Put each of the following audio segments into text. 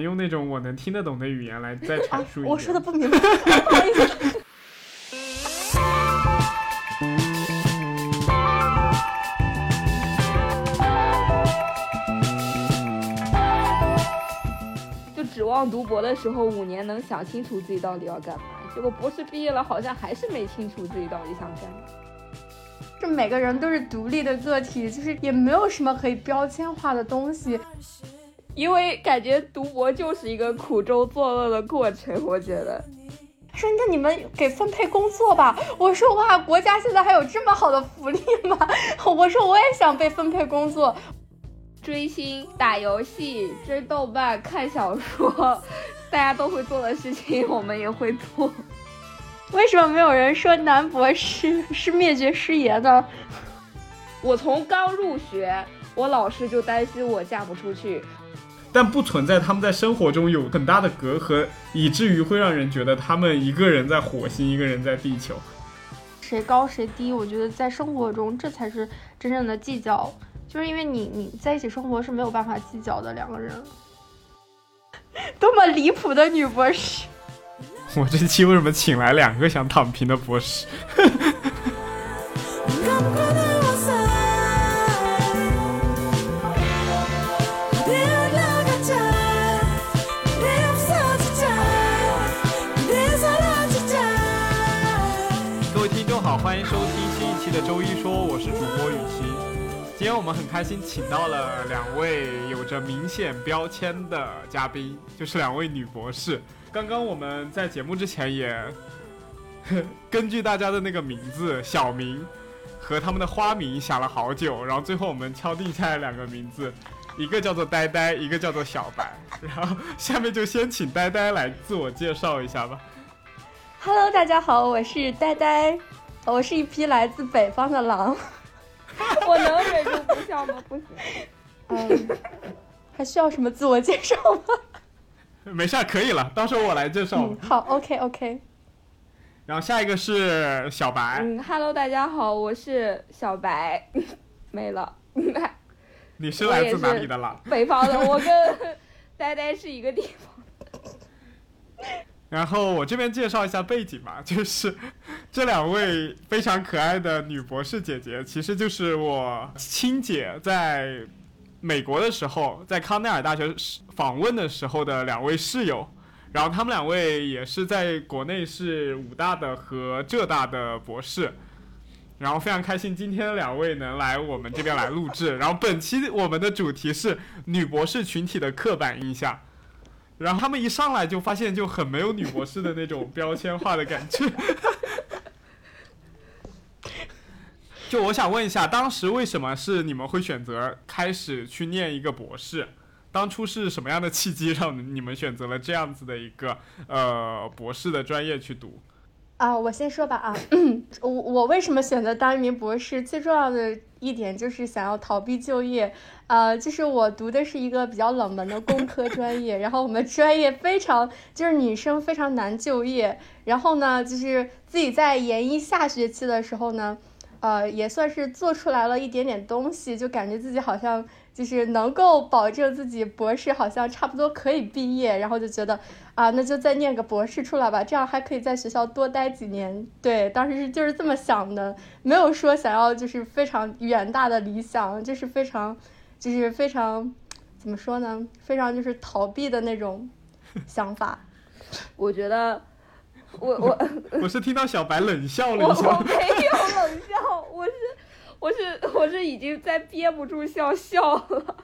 用那种我能听得懂的语言来再阐述一遍。我说的不明白，不好意思。就指望读博的时候五年能想清楚自己到底要干嘛，结果博士毕业了，好像还是没清楚自己到底想干嘛。就每个人都是独立的个体，就是也没有什么可以标签化的东西。因为感觉读博就是一个苦中作乐的过程，我觉得。说那你们给分配工作吧。我说哇，国家现在还有这么好的福利吗？我说我也想被分配工作。追星、打游戏、追豆瓣、看小说，大家都会做的事情，我们也会做。为什么没有人说男博士是灭绝师爷呢？我从刚入学，我老师就担心我嫁不出去。但不存在他们在生活中有很大的隔阂，以至于会让人觉得他们一个人在火星，一个人在地球，谁高谁低？我觉得在生活中这才是真正的计较，就是因为你你在一起生活是没有办法计较的两个人。多么离谱的女博士！我这期为什么请来两个想躺平的博士？今天我们很开心，请到了两位有着明显标签的嘉宾，就是两位女博士。刚刚我们在节目之前也根据大家的那个名字小名和他们的花名想了好久，然后最后我们敲定下来两个名字，一个叫做呆呆，一个叫做小白。然后下面就先请呆呆来自我介绍一下吧。Hello，大家好，我是呆呆。我是一匹来自北方的狼，我能忍住不笑吗？不行。嗯，还需要什么自我介绍吗？没事，可以了，到时候我来介绍。好，OK OK。然后下一个是小白。嗯，Hello，大家好，我是小白。没了。你是来自哪里的狼？北方的，我跟呆呆是一个地方。然后我这边介绍一下背景吧，就是这两位非常可爱的女博士姐姐，其实就是我亲姐在美国的时候，在康奈尔大学访问的时候的两位室友。然后他们两位也是在国内是武大的和浙大的博士。然后非常开心今天两位能来我们这边来录制。然后本期我们的主题是女博士群体的刻板印象。然后他们一上来就发现就很没有女博士的那种标签化的感觉。就我想问一下，当时为什么是你们会选择开始去念一个博士？当初是什么样的契机让你们选择了这样子的一个呃博士的专业去读？啊，我先说吧啊，我我为什么选择当一名博士？最重要的一点就是想要逃避就业，呃，就是我读的是一个比较冷门的工科专业，然后我们专业非常就是女生非常难就业，然后呢，就是自己在研一下学期的时候呢，呃，也算是做出来了一点点东西，就感觉自己好像。就是能够保证自己博士好像差不多可以毕业，然后就觉得啊，那就再念个博士出来吧，这样还可以在学校多待几年。对，当时是就是这么想的，没有说想要就是非常远大的理想，就是非常就是非常怎么说呢？非常就是逃避的那种想法。我觉得我我 我是听到小白冷笑了一下，我没有冷笑，我是。我是我是已经在憋不住笑笑了。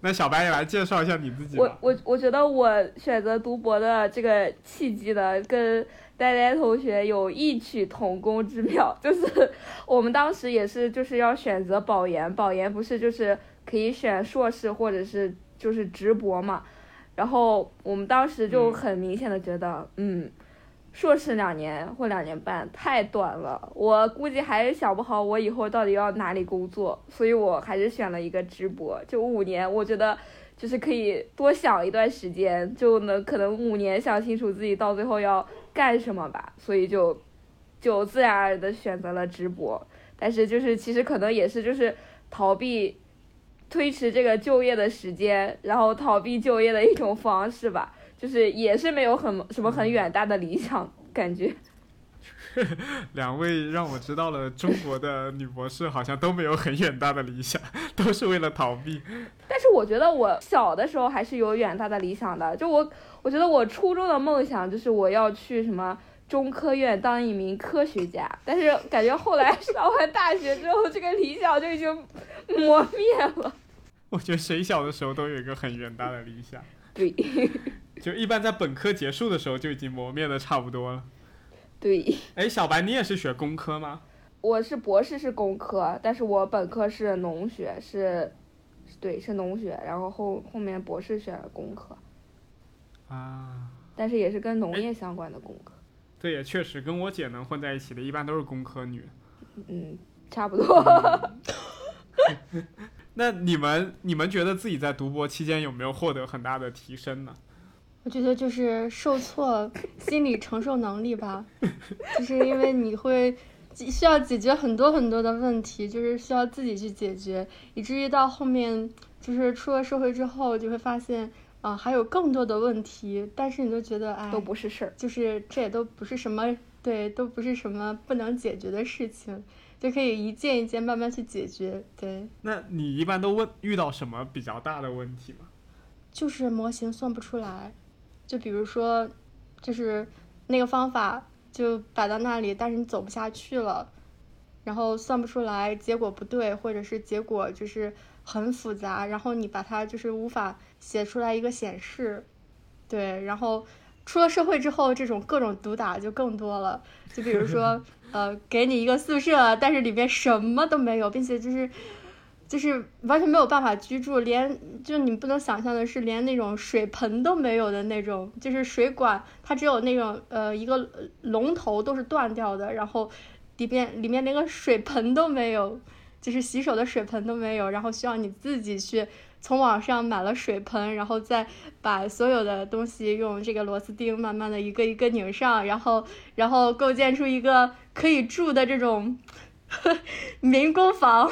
那小白也来介绍一下你自己吧。我我我觉得我选择读博的这个契机呢，跟呆呆同学有异曲同工之妙。就是我们当时也是就是要选择保研，保研不是就是可以选硕士或者是就是直博嘛。然后我们当时就很明显的觉得，嗯。硕士两年或两年半太短了，我估计还是想不好我以后到底要哪里工作，所以我还是选了一个直博。就五年，我觉得就是可以多想一段时间，就能可能五年想清楚自己到最后要干什么吧，所以就就自然而然的选择了直博。但是就是其实可能也是就是逃避推迟这个就业的时间，然后逃避就业的一种方式吧，就是也是没有很什么很远大的理想感觉。两位让我知道了中国的女博士好像都没有很远大的理想，都是为了逃避。但是我觉得我小的时候还是有远大的理想的，就我我觉得我初中的梦想就是我要去什么中科院当一名科学家，但是感觉后来 上完大学之后，这个理想就已经磨灭了。我觉得谁小的时候都有一个很远大的理想，对，就一般在本科结束的时候就已经磨灭的差不多了。对，哎，小白，你也是学工科吗？我是博士是工科，但是我本科是农学，是，对，是农学，然后后后面博士选了工科，啊，但是也是跟农业相关的工科，对也确实跟我姐能混在一起的，一般都是工科女。嗯，差不多。那你们你们觉得自己在读博期间有没有获得很大的提升呢？我觉得就是受挫，心理承受能力吧，就是因为你会需要解决很多很多的问题，就是需要自己去解决，以至于到后面就是出了社会之后，就会发现啊、还有更多的问题，但是你都觉得哎，都不是事儿。就是这也都不是什么对，都不是什么不能解决的事情，就可以一件一件慢慢去解决。对，那你一般都问遇到什么比较大的问题吗？就是模型算不出来，就比如说，就是那个方法就摆到那里，但是你走不下去了，然后算不出来，结果不对，或者是结果就是很复杂，然后你把它就是无法写出来一个显示，对，然后出了社会之后，这种各种毒打就更多了，就比如说，呃，给你一个宿舍，但是里面什么都没有，并且就是。就是完全没有办法居住，连就你不能想象的是，连那种水盆都没有的那种，就是水管它只有那种呃一个龙头都是断掉的，然后里边里面连个水盆都没有，就是洗手的水盆都没有，然后需要你自己去从网上买了水盆，然后再把所有的东西用这个螺丝钉慢慢的一个一个拧上，然后然后构建出一个可以住的这种 民工房。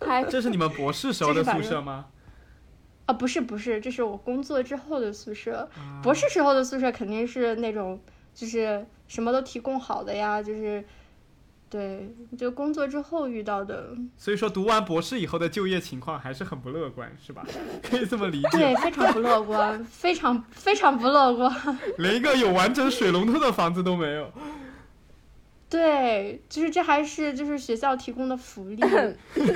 还这是你们博士时候的宿舍吗？啊，不是不是，这是我工作之后的宿舍。啊博士时候的宿舍肯定是那种，就是什么都提供好的呀，就是，对，就工作之后遇到的，所以说读完博士以后的就业情况还是很不乐观，是吧？可以这么理解，对，非常不乐观，非常非常不乐观。连一个有完整水龙头的房子都没有。对，就是这还是就是学校提供的福利，就是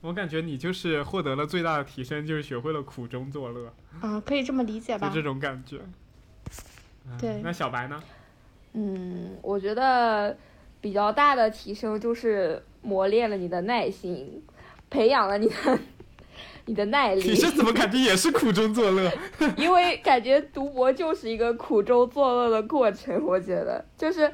我感觉你就是获得了最大的提升，就是学会了苦中作乐，嗯，可以这么理解吧就这？种感觉。嗯对那小白呢？嗯，我觉得比较大的提升就是磨练了你的耐心，培养了你的你的耐力你。是怎么感觉也是苦中作乐？因为感觉读博就是一个苦中作乐的过程，我觉得就是，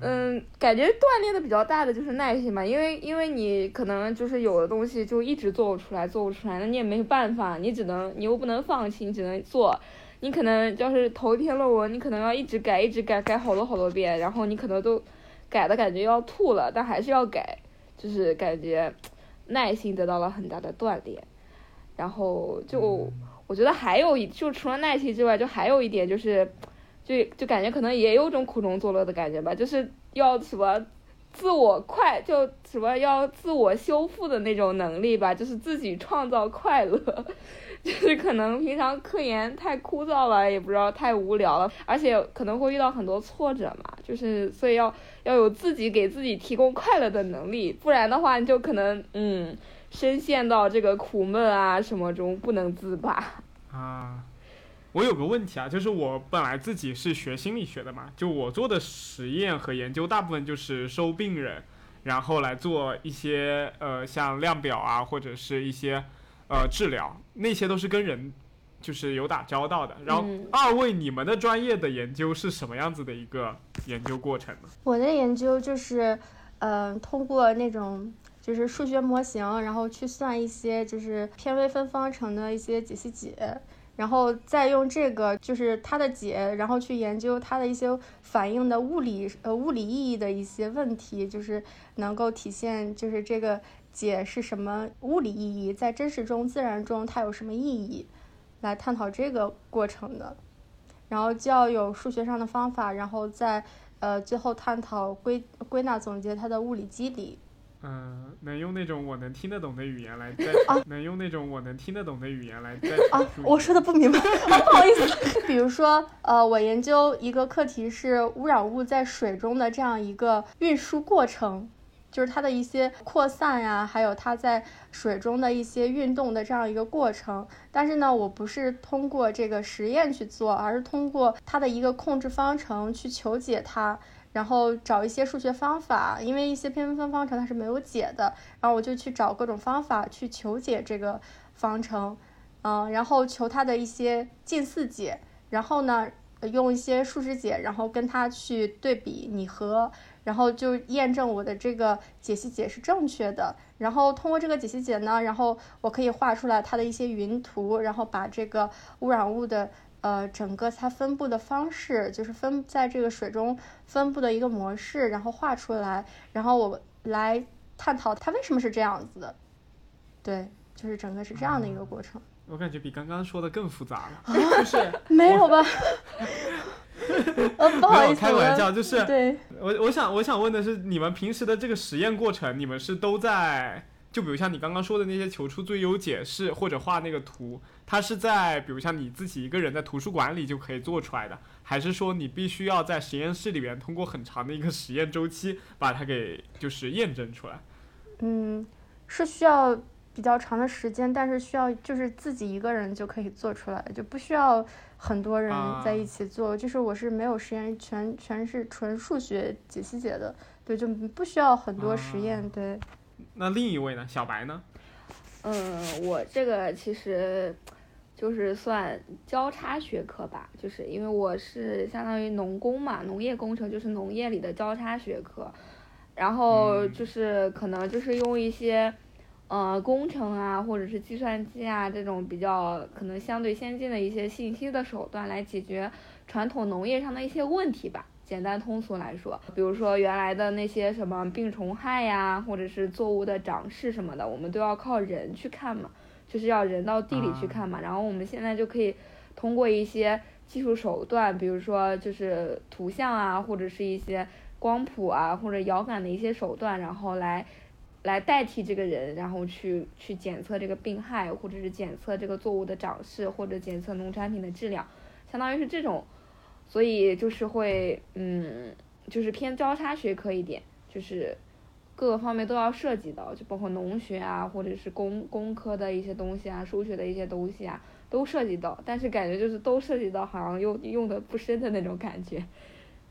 嗯，感觉锻炼的比较大的就是耐心嘛，因为因为你可能就是有的东西就一直做不出来，做不出来，那你也没有办法，你只能你又不能放弃，你只能做。你可能要是头一篇论文，你可能要一直改，一直改，改好多好多遍，然后你可能都改的感觉要吐了，但还是要改，就是感觉耐心得到了很大的锻炼。然后就我觉得还有一，就除了耐心之外，就还有一点就是，就就感觉可能也有种苦中作乐的感觉吧，就是要什么自我快，就什么要自我修复的那种能力吧，就是自己创造快乐。就是可能平常科研太枯燥了，也不知道太无聊了，而且可能会遇到很多挫折嘛，就是所以要要有自己给自己提供快乐的能力，不然的话你就可能嗯深陷到这个苦闷啊什么中不能自拔。啊，我有个问题啊，就是我本来自己是学心理学的嘛，就我做的实验和研究大部分就是收病人，然后来做一些呃像量表啊，或者是一些呃治疗，那些都是跟人就是有打交道的。然后嗯二位你们的专业的研究是什么样子的一个研究过程呢？我的研究就是，呃，通过那种就是数学模型，然后去算一些就是偏微分方程的一些解析解，然后再用这个就是它的解，然后去研究它的一些反应的物理呃物理意义的一些问题，就是能够体现就是这个解是什么物理意义，在真实中自然中它有什么意义，来探讨这个过程的。然后就要有数学上的方法，然后再呃最后探讨归归纳总结它的物理机理。嗯，能用那种我能听得懂的语言来 再能用那种我能听得懂的语言来再啊，我说的不明白，不好意思。比如说，呃，我研究一个课题是污染物在水中的这样一个运输过程，就是它的一些扩散呀，还有它在水中的一些运动的这样一个过程。但是呢，我不是通过这个实验去做，而是通过它的一个控制方程去求解它。然后找一些数学方法，因为一些偏微分方程它是没有解的，然后我就去找各种方法去求解这个方程，嗯，然后求它的一些近似解，然后呢用一些数值解，然后跟它去对比拟合，然后就验证我的这个解析解是正确的。然后通过这个解析解呢，然后我可以画出来它的一些云图，然后把这个污染物的。呃，整个它分布的方式，就是分在这个水中分布的一个模式，然后画出来，然后我来探讨它为什么是这样子的。对，就是整个是这样的一个过程。我感觉比刚刚说的更复杂了，就是 没有吧？呃，不好意思，开玩笑，就是对。我我想我想问的是，你们平时的这个实验过程，你们是都在？就比如像你刚刚说的那些求出最优解释或者画那个图，它是在比如像你自己一个人在图书馆里就可以做出来的，还是说你必须要在实验室里边通过很长的一个实验周期把它给就是验证出来？嗯，是需要比较长的时间，但是需要就是自己一个人就可以做出来，就不需要很多人在一起做。就是我是没有实验，全全是纯数学解析解的，对，就不需要很多实验，对。那另一位呢？小白呢？嗯，我这个其实就是算交叉学科吧，就是因为我是相当于农工嘛，农业工程就是农业里的交叉学科，然后就是可能就是用一些呃工程啊，或者是计算机啊这种比较可能相对先进的一些信息的手段来解决传统农业上的一些问题吧。简单通俗来说，比如说原来的那些什么病虫害呀，或者是作物的长势什么的，我们都要靠人去看嘛，就是要人到地里去看嘛。然后我们现在就可以通过一些技术手段，比如说就是图像啊，或者是一些光谱啊，或者遥感的一些手段，然后来来代替这个人，然后去去检测这个病害，或者是检测这个作物的长势，或者检测农产品的质量，相当于是这种。所以就是会，嗯，就是偏交叉学科一点，就是各个方面都要涉及到，就包括农学啊，或者是工工科的一些东西啊，数学的一些东西啊，都涉及到。但是感觉就是都涉及到，好像又用的不深的那种感觉。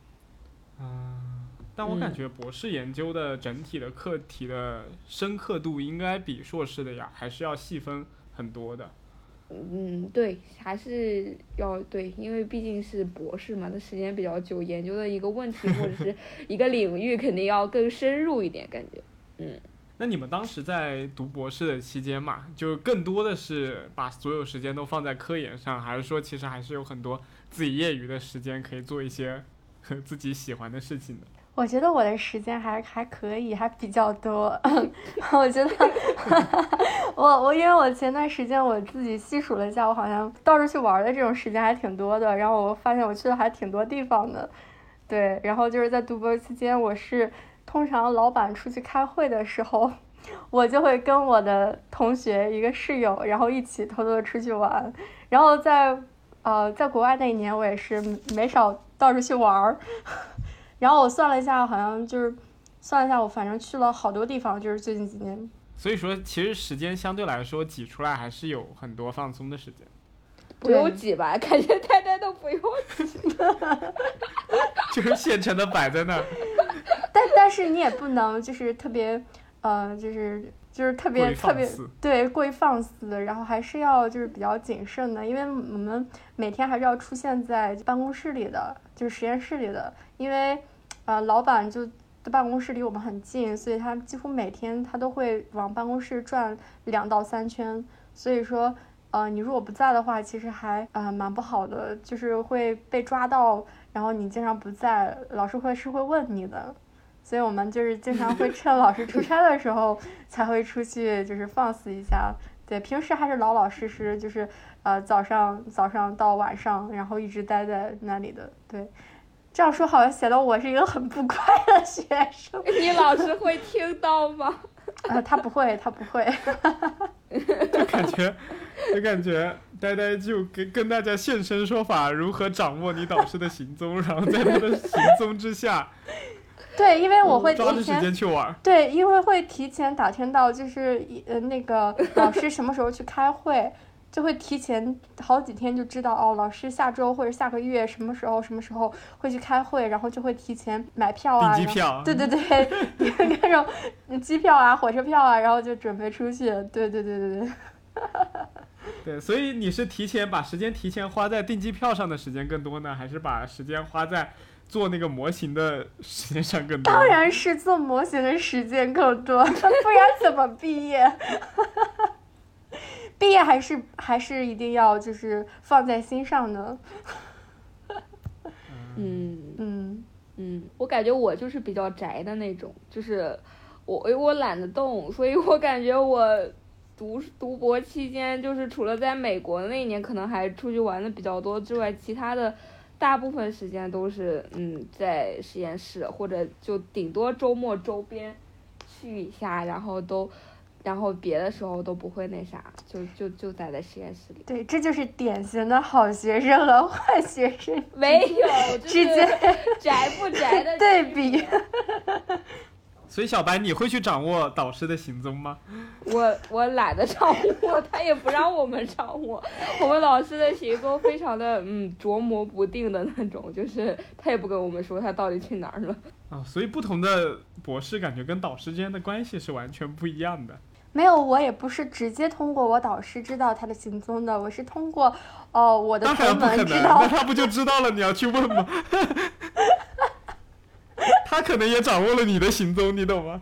嗯，但我感觉博士研究的整体的课题的深刻度应该比硕士的呀，还是要细分很多的。嗯，对，还是要对，因为毕竟是博士嘛，那时间比较久，研究的一个问题或者是 一个领域，肯定要更深入一点，感觉。嗯。那你们当时在读博士的期间嘛，就更多的是把所有时间都放在科研上，还是说其实还是有很多自己业余的时间可以做一些 自己喜欢的事情的？我觉得我的时间还还可以，还比较多。我觉得，我我因为我前段时间我自己细数了一下，我好像到处去玩的这种时间还挺多的。然后我发现我去的还挺多地方的，对。然后就是在读博期间，我是通常老板出去开会的时候，我就会跟我的同学一个室友，然后一起偷偷出去玩。然后在呃在国外那一年，我也是没少到处去玩儿。然后我算了一下，好像就是算了一下，我反正去了好多地方，就是最近几年。所以说，其实时间相对来说挤出来还是有很多放松的时间。不用挤吧？感觉呆呆都不用挤。就是现成的摆在那儿。但但是你也不能就是特别呃，就是就是特别特别对过于放肆的，然后还是要就是比较谨慎的，因为我们每天还是要出现在办公室里的，就是实验室里的。因为，呃，老板就的办公室离我们很近，所以他几乎每天他都会往办公室转两到三圈。所以说，呃，你如果不在的话，其实还呃蛮不好的，就是会被抓到，然后你经常不在，老师会是会问你的。所以我们就是经常会趁老师出差的时候才会出去，就是放肆一下。对，平时还是老老实实，就是呃早上早上到晚上，然后一直待在那里的。对，这样说好像显得我是一个很不乖的学生。你老师会听到吗？呃，他不会，他不会。就感觉，就感觉呆呆就跟跟大家现身说法，如何掌握你导师的行踪，然后在他的行踪之下。对，因为我会抓着时间去玩。对，因为会提前打听到，就是呃那个 老师什么时候去开会，就会提前好几天就知道哦，老师下周或者下个月什么时候什么时候会去开会，然后就会提前买票啊，订机票。对对对，那种机票啊、火车票啊，然后就准备出去。对对对对对。对，所以你是提前把时间提前花在订机票上的时间更多呢，还是把时间花在？做那个模型的时间上更多，当然是做模型的时间更多，不然怎么毕业？毕业还是还是一定要就是放在心上的。嗯嗯嗯，我感觉我就是比较宅的那种，就是我因为我懒得动，所以我感觉我读读博期间，就是除了在美国那一年可能还出去玩的比较多之外，其他的。大部分时间都是嗯在实验室，或者就顶多周末周边去一下，然后都，然后别的时候都不会那啥，就就就待在实验室里。对，这就是典型的好学生和坏学生没有之间宅不宅的对比。所以小白，你会去掌握导师的行踪吗？我我懒得掌握，他也不让我们掌握。我们老师的行踪非常的嗯琢磨不定的那种，就是他也不跟我们说他到底去哪儿了。啊，所以不同的博士感觉跟导师之间的关系是完全不一样的。没有，我也不是直接通过我导师知道他的行踪的，我是通过哦我的同门知道。那他不就知道了？你要去问吗？他可能也掌握了你的行踪，你懂吗？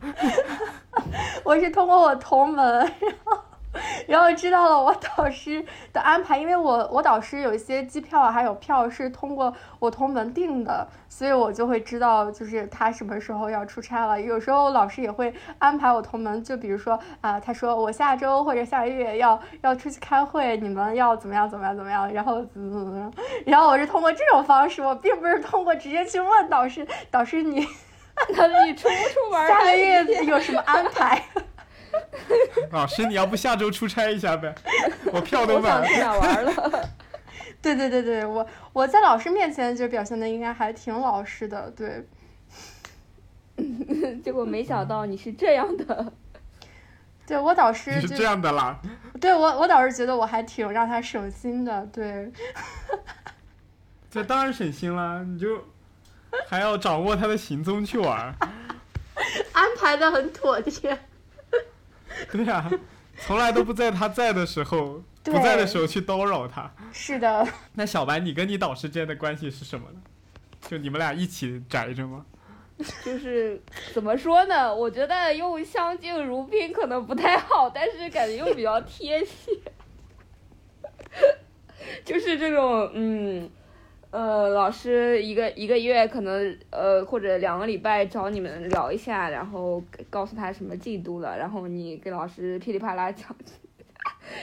我是通过我同门，然后。然后知道了我导师的安排，因为我我导师有一些机票还有票是通过我同门订的，所以我就会知道就是他什么时候要出差了。有时候老师也会安排我同门，就比如说啊，他说我下周或者下个月要要出去开会，你们要怎么样怎么样怎么样，然后怎么怎么样，然后我是通过这种方式，我并不是通过直接去问导师，导师你，你出不出门？下个月有什么安排？老师，你要不下周出差一下呗？我票都买了。去哪玩了？对对对对，我我在老师面前就表现的应该还挺老实的，对。结果没想到你是这样的。对我导师是这样的啦。对我我导师觉得我还挺让他省心的，对。这当然省心啦，你就还要掌握他的行踪去玩。安排的很妥帖。对呀，从来都不在他在的时候，不在的时候去叨扰他。是的。那小白，你跟你导师之间的关系是什么呢？就你们俩一起宅着吗？就是怎么说呢？我觉得用相敬如宾可能不太好，但是感觉又比较贴切。就是这种，嗯。呃，老师一个一个月可能呃或者两个礼拜找你们聊一下，然后告诉他什么进度了，然后你给老师噼里啪啦讲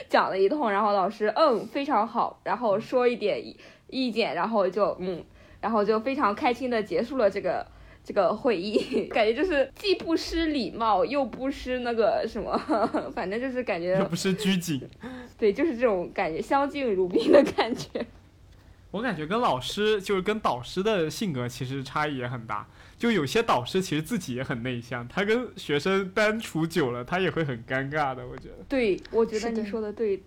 讲了一通，然后老师嗯非常好，然后说一点意见，然后就嗯，然后就非常开心的结束了这个这个会议，感觉就是既不失礼貌又不失那个什么，反正就是感觉又不是拘谨，对，就是这种感觉相敬如宾的感觉。我感觉跟老师就是跟导师的性格其实差异也很大，就有些导师其实自己也很内向，他跟学生单处久了，他也会很尴尬的。我觉得，对，我觉得你说的对，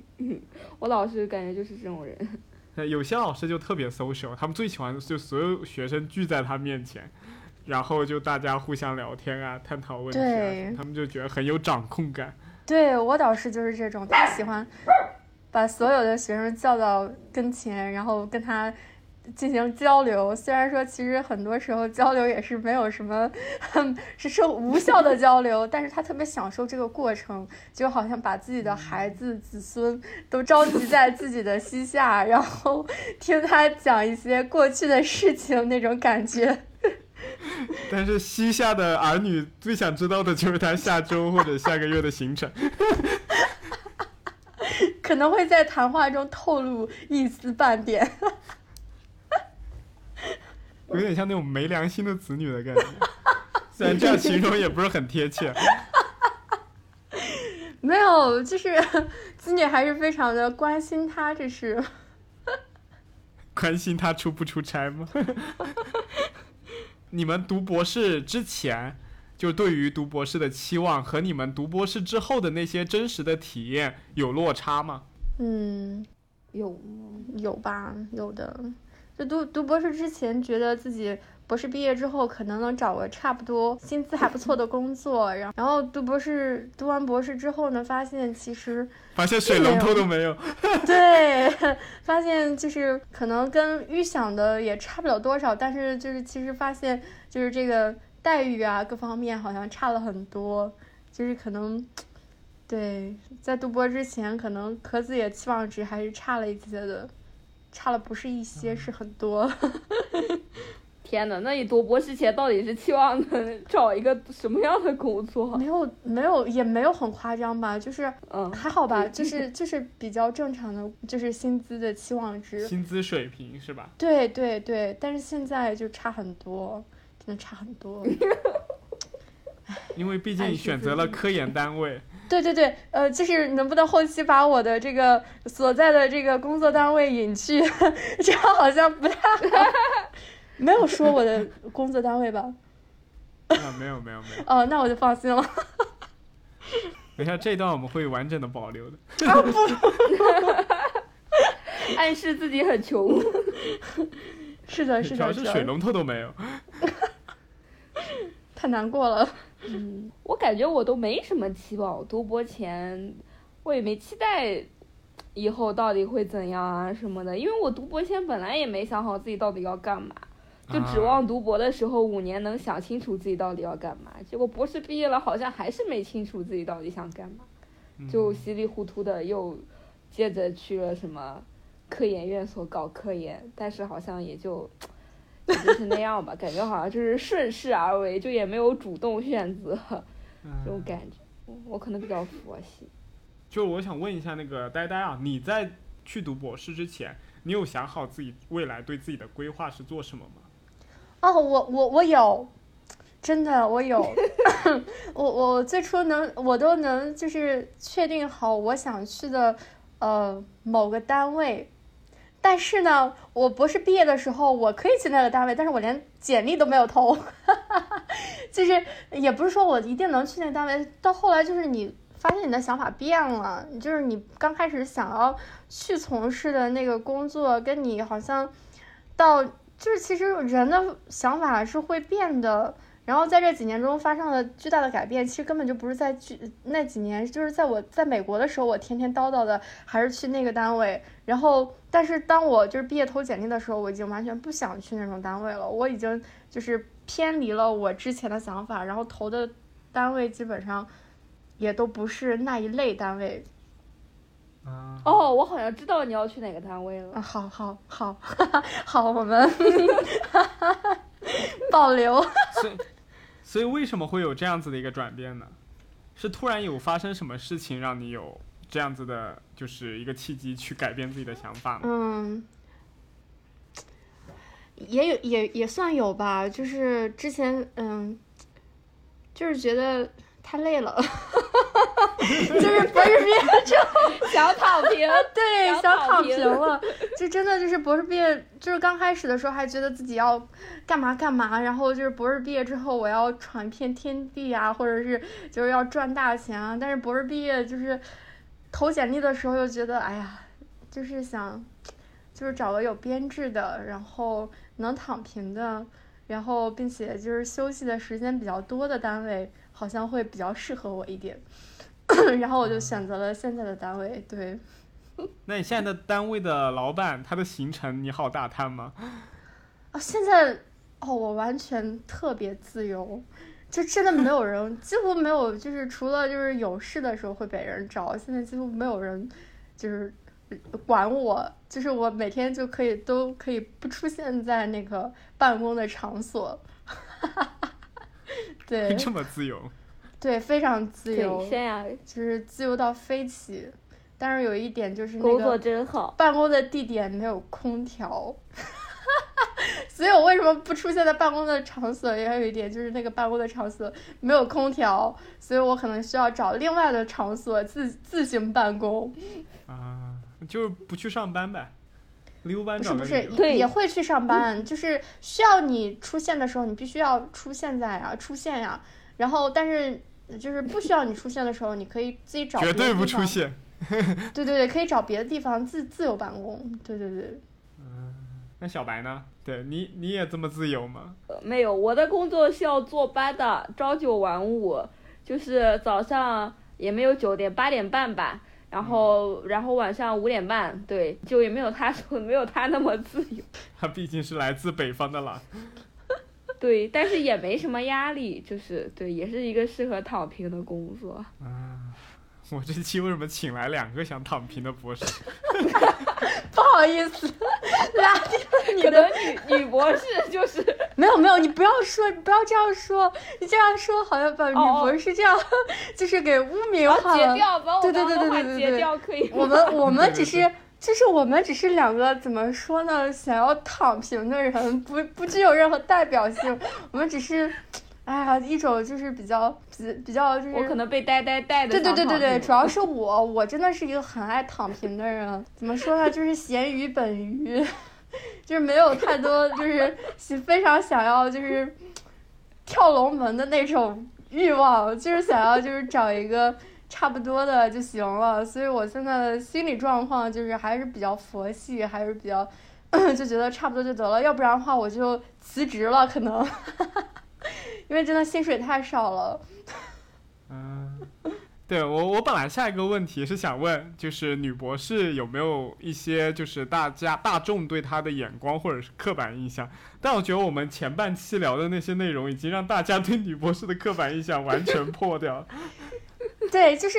我老师感觉就是这种人。有些老师就特别 social，他们最喜欢就所有学生聚在他面前，然后就大家互相聊天啊，探讨问题啊，他们就觉得很有掌控感。对我导师就是这种，他喜欢。把所有的学生叫到跟前，然后跟他进行交流。虽然说其实很多时候交流也是没有什么，是是无效的交流，但是他特别享受这个过程，就好像把自己的孩子子孙都召集在自己的膝下，然后听他讲一些过去的事情那种感觉。但是膝下的儿女最想知道的就是他下周或者下个月的行程。可能会在谈话中透露一丝半点，有点像那种没良心的子女的感觉。虽然这样形容也不是很贴切。没有，就是子女还是非常的关心他，这是 关心他出不出差吗？你们读博士之前。就对于读博士的期望和你们读博士之后的那些真实的体验有落差吗？嗯，有有吧，有的。就读读博士之前，觉得自己博士毕业之后可能能找个差不多薪资还不错的工作，然后然后读博士读完博士之后呢，发现其实 发现水龙头都没有，对，发现就是可能跟预想的也差不了多少，但是就是其实发现就是这个。待遇啊，各方面好像差了很多，就是可能，对，在读博之前，可能壳子也期望值还是差了一些的，差了不是一些，是很多。天呐，那你读博之前到底是期望能找一个什么样的工作？没有，没有，也没有很夸张吧，就是，嗯，还好吧，就是就是比较正常的，就是薪资的期望值。薪资水平是吧？对对对，但是现在就差很多。真的差很多，因为毕竟选择了科研单位。对对对，呃，就是能不能后期把我的这个所在的这个工作单位隐去？这样好像不太好。没有说我的工作单位吧？啊，没有没有没有。哦，那我就放心了。等一下这段我们会完整的保留的。啊不！暗示自己很穷。是的，是的，主要是水龙头都没有。太难过了。嗯，我感觉我都没什么期望。读博前，我也没期待以后到底会怎样啊什么的。因为我读博前本来也没想好自己到底要干嘛，就指望读博的时候五年能想清楚自己到底要干嘛。结果博士毕业了，好像还是没清楚自己到底想干嘛，就稀里糊涂的又接着去了什么科研院所搞科研，但是好像也就。就是那样吧，感觉好像就是顺势而为，就也没有主动选择这种感觉。我可能比较佛系。就我想问一下那个呆呆啊，你在去读博士之前，你有想好自己未来对自己的规划是做什么吗？哦，我我我有，真的我有。我我最初能我都能就是确定好我想去的呃某个单位。但是呢，我博士毕业的时候，我可以去那个单位，但是我连简历都没有投，就是也不是说我一定能去那个单位。到后来就是你发现你的想法变了，就是你刚开始想要去从事的那个工作，跟你好像到就是其实人的想法是会变的。然后在这几年中发生了巨大的改变，其实根本就不是在巨那几年，就是在我在美国的时候，我天天叨叨的还是去那个单位。然后，但是当我就是毕业投简历的时候，我已经完全不想去那种单位了。我已经就是偏离了我之前的想法，然后投的单位基本上也都不是那一类单位。哦，我好像知道你要去哪个单位了。好好好，好，我们 保留。所以为什么会有这样子的一个转变呢？是突然有发生什么事情让你有这样子的，就是一个契机去改变自己的想法吗？嗯，也有也也算有吧，就是之前嗯，就是觉得太累了。就是博士毕业之后想躺平，对，想躺平了。就真的就是博士毕业，就是刚开始的时候还觉得自己要干嘛干嘛，然后就是博士毕业之后我要闯遍天地啊，或者是就是要赚大钱啊。但是博士毕业就是投简历的时候又觉得，哎呀，就是想就是找个有编制的，然后能躺平的，然后并且就是休息的时间比较多的单位，好像会比较适合我一点。然后我就选择了现在的单位，对。那你现在的单位的老板，他的行程你好打探吗？啊，现在哦，我完全特别自由，就真的没有人，几乎没有，就是除了就是有事的时候会被人找，现在几乎没有人就是管我，就是我每天就可以都可以不出现在那个办公的场所，对这么自由？对，非常自由，就是自由到飞起。但是有一点就是那工作个真好。办公的地点没有空调，所以我为什么不出现在办公的场所？也有一点就是那个办公的场所没有空调，所以我可能需要找另外的场所自自行办公。啊，就是不去上班呗，溜班不是不是找个理由。对也会去上班，就是需要你出现的时候，你必须要出现在啊，出现呀。然后，但是就是不需要你出现的时候，你可以自己找别绝对不。出现。对对对，可以找别的地方自自由办公。对对对。那小白呢？对你，你也这么自由吗？呃没有，我的工作是要坐班的，朝九晚五，就是早上也没有九点，八点半吧，然后然后晚上五点半，对，就也没有他说 没有他那么自由，他毕竟是来自北方的狼。对，但是也没什么压力，就是对，也是一个适合躺平的工作。啊我这期为什么请来两个想躺平的博士？不好意思，拉低了你的女女博士就是 没有没有，你不要说，你不要这样说，你这样说好像把女哦博士这样，就是给污名化了。截掉，把我对对对刚刚的话截对对对对掉可以？我们我们只是，就是我们只是两个怎么说呢？想要躺平的人，不不具有任何代表性。我们只是，哎呀，一种就是比较比比较就是。我可能被呆呆带的。对对对对对，主要是我，我真的是一个很爱躺平的人。怎么说呢？就是咸鱼本鱼，就是没有太多，就是非常想要就是跳龙门的那种欲望，就是想要就是找一个差不多的就行了。所以我现在的心理状况就是还是比较佛系，还是比较 就觉得差不多就得了。要不然的话，我就辞职了，可能，因为真的薪水太少了。嗯，对我，我本来下一个问题是想问，就是女博士有没有一些就是大家大众对她的眼光或者是刻板印象？但我觉得我们前半期聊的那些内容，已经让大家对女博士的刻板印象完全破掉了。对，就是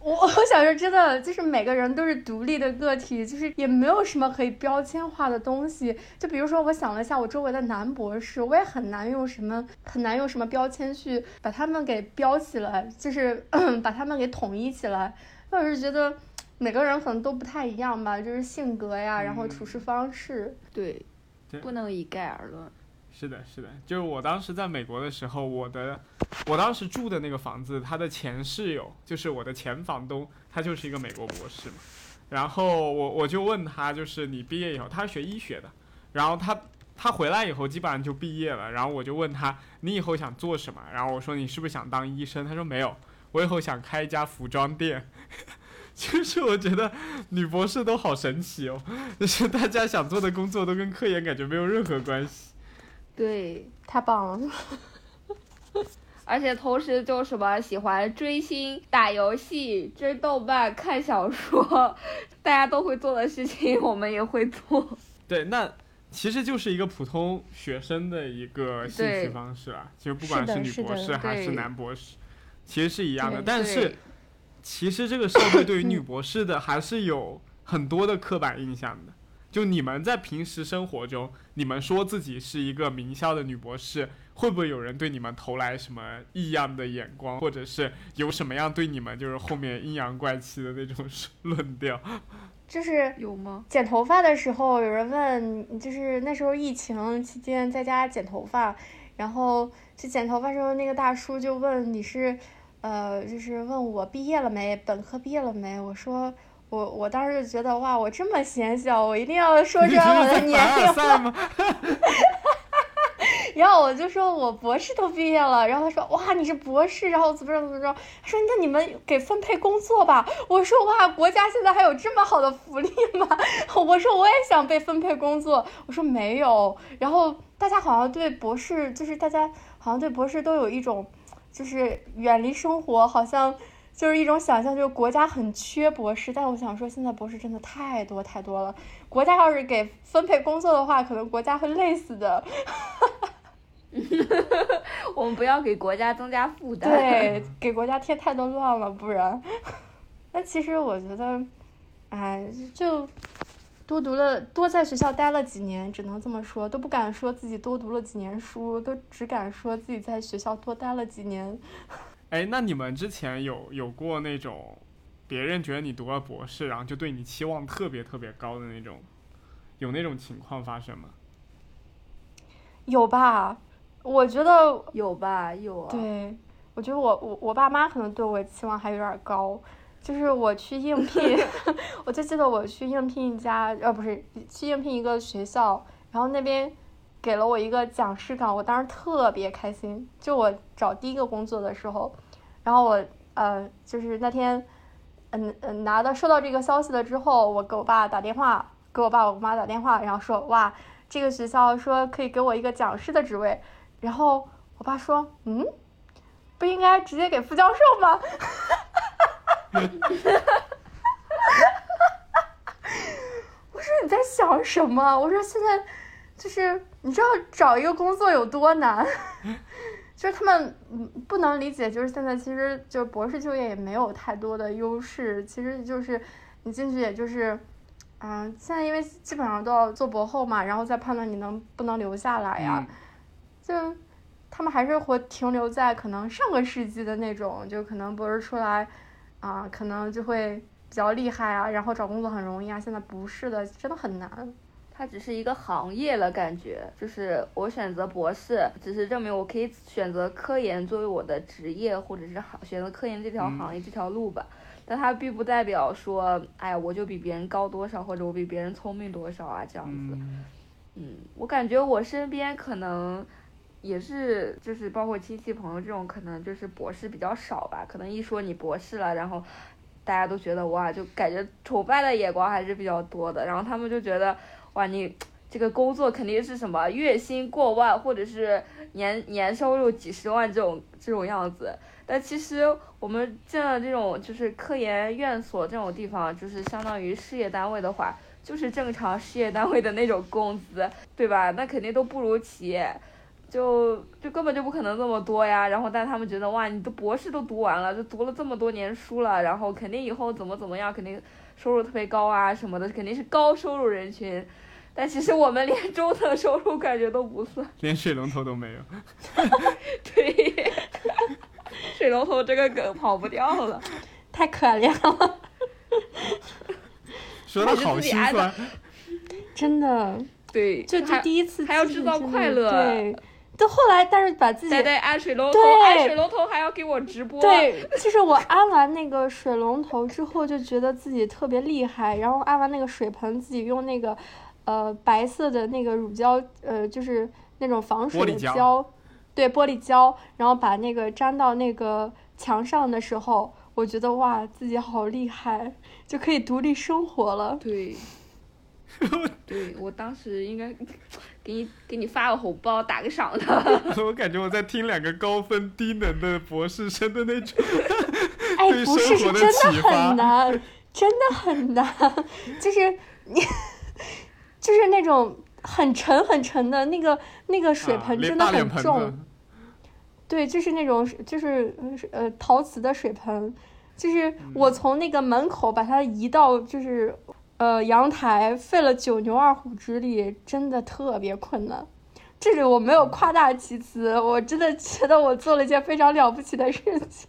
我，我小时候，真的，就是每个人都是独立的个体，就是也没有什么可以标签化的东西。就比如说，我想了一下，我周围的男博士，我也很难用什么很难用什么标签去把他们给标起来，就是 把他们给统一起来。我是觉得每个人可能都不太一样吧，就是性格呀，然后处事方式。对对，不能一概而论。是的，是的，就是我当时在美国的时候，我的我当时住的那个房子，他的前室友就是我的前房东，他就是一个美国博士嘛。然后我我就问他，就是你毕业以后，他是学医学的，然后他他回来以后基本上就毕业了。然后我就问他，你以后想做什么？然后我说你是不是想当医生？他说没有，我以后想开一家服装店。就是我觉得女博士都好神奇哦，就是大家想做的工作都跟科研感觉没有任何关系。对，太棒了！而且同时就什么喜欢追星、打游戏、追动漫、看小说，大家都会做的事情，我们也会做。对，那其实就是一个普通学生的一个兴趣方式啊。其实不管是女博士还是男博士，其实是一样的。但是其实这个社会对于女博士的还是有很多的刻板印象的。就你们在平时生活中，你们说自己是一个名校的女博士，会不会有人对你们投来什么异样的眼光，或者是有什么样对你们就是后面阴阳怪气的那种 论调？就是有吗？剪头发的时候，有人问，就是那时候疫情期间在家剪头发，然后去剪头发时候，那个大叔就问你是，呃，就是问我毕业了没，本科毕业了没？我说我我当时就觉得哇，我这么显小，我一定要说出来我的年龄凡尔赛吗？然后我就说我博士都毕业了，然后他说哇你是博士，然后怎么着怎么着，他说那你们给分配工作吧。我说哇国家现在还有这么好的福利吗？我说我也想被分配工作，我说没有。然后大家好像对博士，就是大家好像对博士都有一种，就是远离生活，好像就是一种想象，就是国家很缺博士，但我想说，现在博士真的太多太多了。国家要是给分配工作的话，可能国家会累死的。我们不要给国家增加负担。对，给国家添太多乱了，不然。那其实我觉得，哎，就多读了，多在学校待了几年，只能这么说，都不敢说自己多读了几年书，都只敢说自己在学校多待了几年。哎，那你们之前有有过那种别人觉得你读了博士，然后就对你期望特别特别高的那种，有那种情况发生吗？有吧？我觉得有吧，有啊。对，我觉得我我我爸妈可能对我期望还有点高。就是我去应聘，我就记得我去应聘一家，呃，不是去应聘一个学校，然后那边。给了我一个讲师岗，我当时特别开心。就我找第一个工作的时候，然后我呃，就是那天，嗯嗯，拿到收到这个消息了之后，我给我爸打电话，给我爸我妈打电话，然后说哇，这个学校说可以给我一个讲师的职位。然后我爸说，嗯，不应该直接给副教授吗？哈哈哈我说你在想什么？我说现在。就是你知道找一个工作有多难，就是他们不能理解，就是现在其实就博士就业也没有太多的优势，其实就是你进去也就是，嗯，现在因为基本上都要做博后嘛，然后再判断你能不能留下来呀，就他们还是会停留在可能上个世纪的那种，就可能博士出来啊，可能就会比较厉害啊，然后找工作很容易啊，现在不是的，真的很难。它只是一个行业了，感觉就是我选择博士，只是证明我可以选择科研作为我的职业，或者是行选择科研这条行业这条路吧。但它并不代表说，哎呀，我就比别人高多少，或者我比别人聪明多少啊，这样子。嗯，我感觉我身边可能也是，就是包括亲戚朋友这种，可能就是博士比较少吧。可能一说你博士了，然后大家都觉得哇，就感觉崇拜的眼光还是比较多的。然后他们就觉得。哇，你 这个工作肯定是什么月薪过万，或者是年年收入几十万这种这种样子。但其实我们进了这种就是科研院所这种地方，就是相当于事业单位的话，就是正常事业单位的那种工资，对吧？那肯定都不如企业，就就根本就不可能这么多呀。然后但他们觉得哇，你的博士都读完了，就读了这么多年书了，然后肯定以后怎么怎么样，肯定收入特别高啊什么的，肯定是高收入人群。但其实我们连中等收入感觉都不算，连水龙头都没有。对，水龙头这个梗跑不掉了，太可怜了。说的好心酸，真的。对，就就第一次还要制造快乐。对，到后来，但是把自己对对安水龙头，安水龙头还要给我直播。对，就是我安完那个水龙头之后，就觉得自己特别厉害，然后安完那个水盆，自己用那个。呃，白色的那个乳胶，呃，就是那种防水的胶，对，玻璃胶，然后把那个粘到那个墙上的时候，我觉得哇，自己好厉害，就可以独立生活了。对，对我当时应该给你给你发个红包，打个赏的。我感觉我在听两个高分低能的博士生的那种，哎，不是，是真的很难，真的很难，就是你。就是那种很沉很沉的那个那个水盆真的很重，对，就是那种就是呃陶瓷的水盆，就是我从那个门口把它移到就是呃阳台，费了九牛二虎之力，真的特别困难。这里我没有夸大其词，我真的觉得我做了一件非常了不起的事情。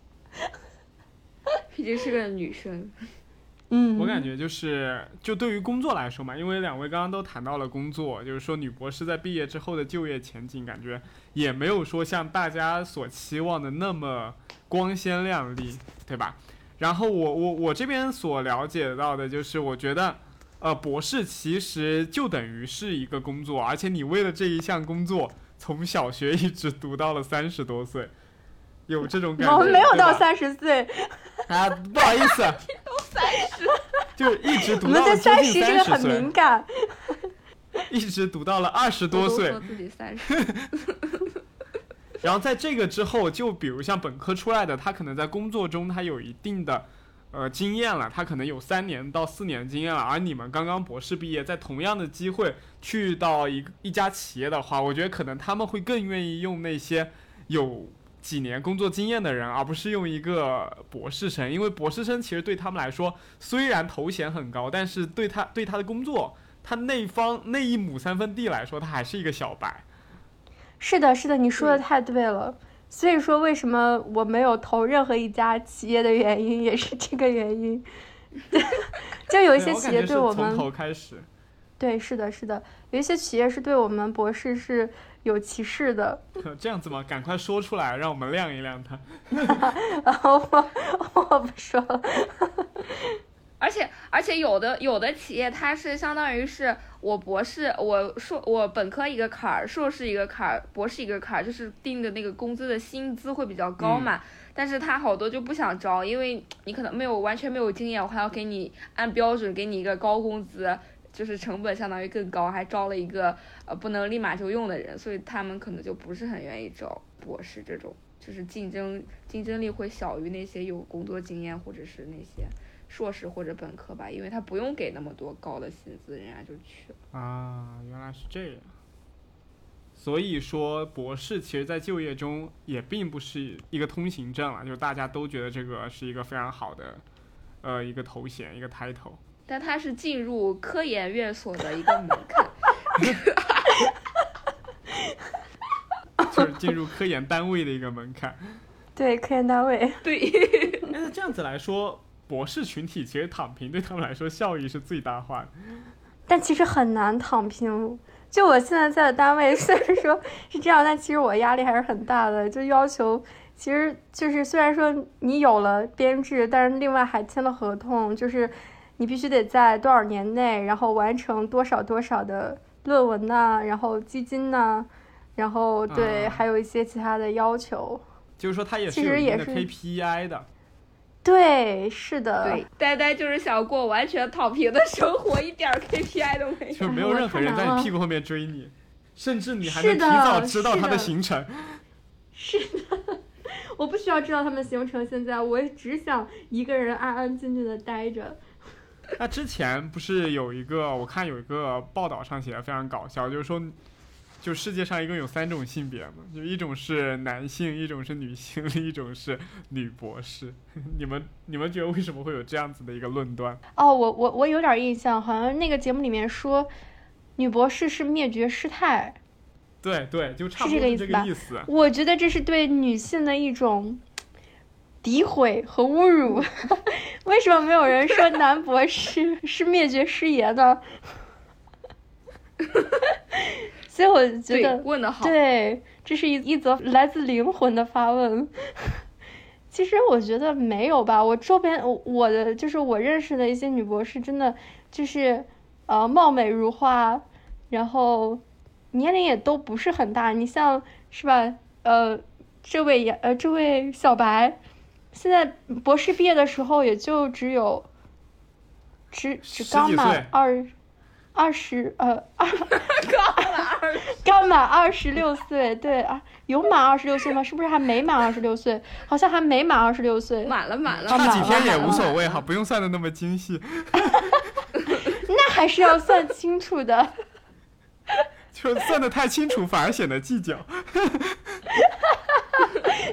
毕竟是个女生。嗯，我感觉就是，就对于工作来说嘛，因为两位刚刚都谈到了工作，就是说女博士在毕业之后的就业前景，感觉也没有说像大家所期望的那么光鲜亮丽，对吧？然后我我我这边所了解到的就是，我觉得，呃，博士其实就等于是一个工作，而且你为了这一项工作，从小学一直读到了三十多岁。有这种感觉，我们没有到三十岁啊，不好意思，都三十，就一直读到了三十这个很敏感，一直读到了二十多岁，说自己三十，然后在这个之后，就比如像本科出来的，他可能在工作中他有一定的呃经验了，他可能有三年到四年经验了，而你们刚刚博士毕业，在同样的机会去到一一家企业的话，我觉得可能他们会更愿意用那些有几年工作经验的人，而不是用一个博士生，因为博士生其实对他们来说虽然头衔很高，但是对他对他的工作，他那方那一亩三分地来说，他还是一个小白。是的，是的，你说的太对了。所以说，为什么我没有投任何一家企业的原因，也是这个原因。就有一些企业对我们，从头开始。对，是的，是的，有一些企业是对我们博士是有歧视的。这样子吗？赶快说出来，让我们亮一亮他。然 后我 我不说了。而且而且有的有的企业它是相当于是我博士我硕我本科一个坎儿，硕士一个坎儿，博士一个坎儿，就是定的那个工资的薪资会比较高嘛。但是他好多就不想招，因为你可能没有完全没有经验，我还要给你按标准给你一个高工资，就是成本相当于更高，还招了一个呃不能立马就用的人，所以他们可能就不是很愿意招博士这种，就是竞争竞争力会小于那些有工作经验或者是那些。硕士或者本科吧，因为他不用给那么多高的薪资，人家就去了。啊，原来是这样。所以说，博士其实在就业中也并不是一个通行证了，就是大家都觉得这个是一个非常好的，呃，一个头衔，一个 title。但它是进入科研院所的一个门槛。就是进入科研单位的一个门槛。对，科研单位。对。那这样子来说。博士群体其实躺平对他们来说效益是最大化的，但其实很难躺平。就我现在在的单位，虽然说是这样，但其实我压力还是很大的。就要求，其实就是虽然说你有了编制，但是另外还签了合同，就是你必须得在多少年内，然后完成多少多少的论文呐，然后基金呐，然后对，还有一些其他的要求。就是说，它也是有一定的 KPI 的。对，是的。对，呆呆就是想过完全躺平的生活，一点 KPI 都没有。就没有任何人在你屁股后面追你，甚至你还能提早知道他的行程。是的，我不需要知道他们行程。现在我只想一个人安安静静的待着。那之前不是有一个，我看有一个报道上写的非常搞笑，就是说。就世界上一共有三种性别嘛，就一种是男性，一种是女性，另一种是女博士。你们你们觉得为什么会有这样子的一个论断？哦，我我我有点印象，好像那个节目里面说，女博士是灭绝师太。对对，就差不多是这个意思。我觉得这是对女性的一种诋毁和侮辱。为什么没有人说男博士是灭绝师爷呢？所以我觉得问的好，对，这是一一则来自灵魂的发问。其实我觉得没有吧，我周边我我的就是我认识的一些女博士，真的就是呃貌美如花，然后年龄也都不是很大。你像是吧？呃，这位呃这位小白，现在博士毕业的时候也就只有只只刚满二。二十呃，刚满二，刚满二十六岁，对啊，有满二十六岁吗？是不是还没满二十六岁？好像还没满二十六岁。满了，满了。差几天也无所谓哈，不用算的那么精细。那还是要算清楚的。就算的太清楚，反而显得计较。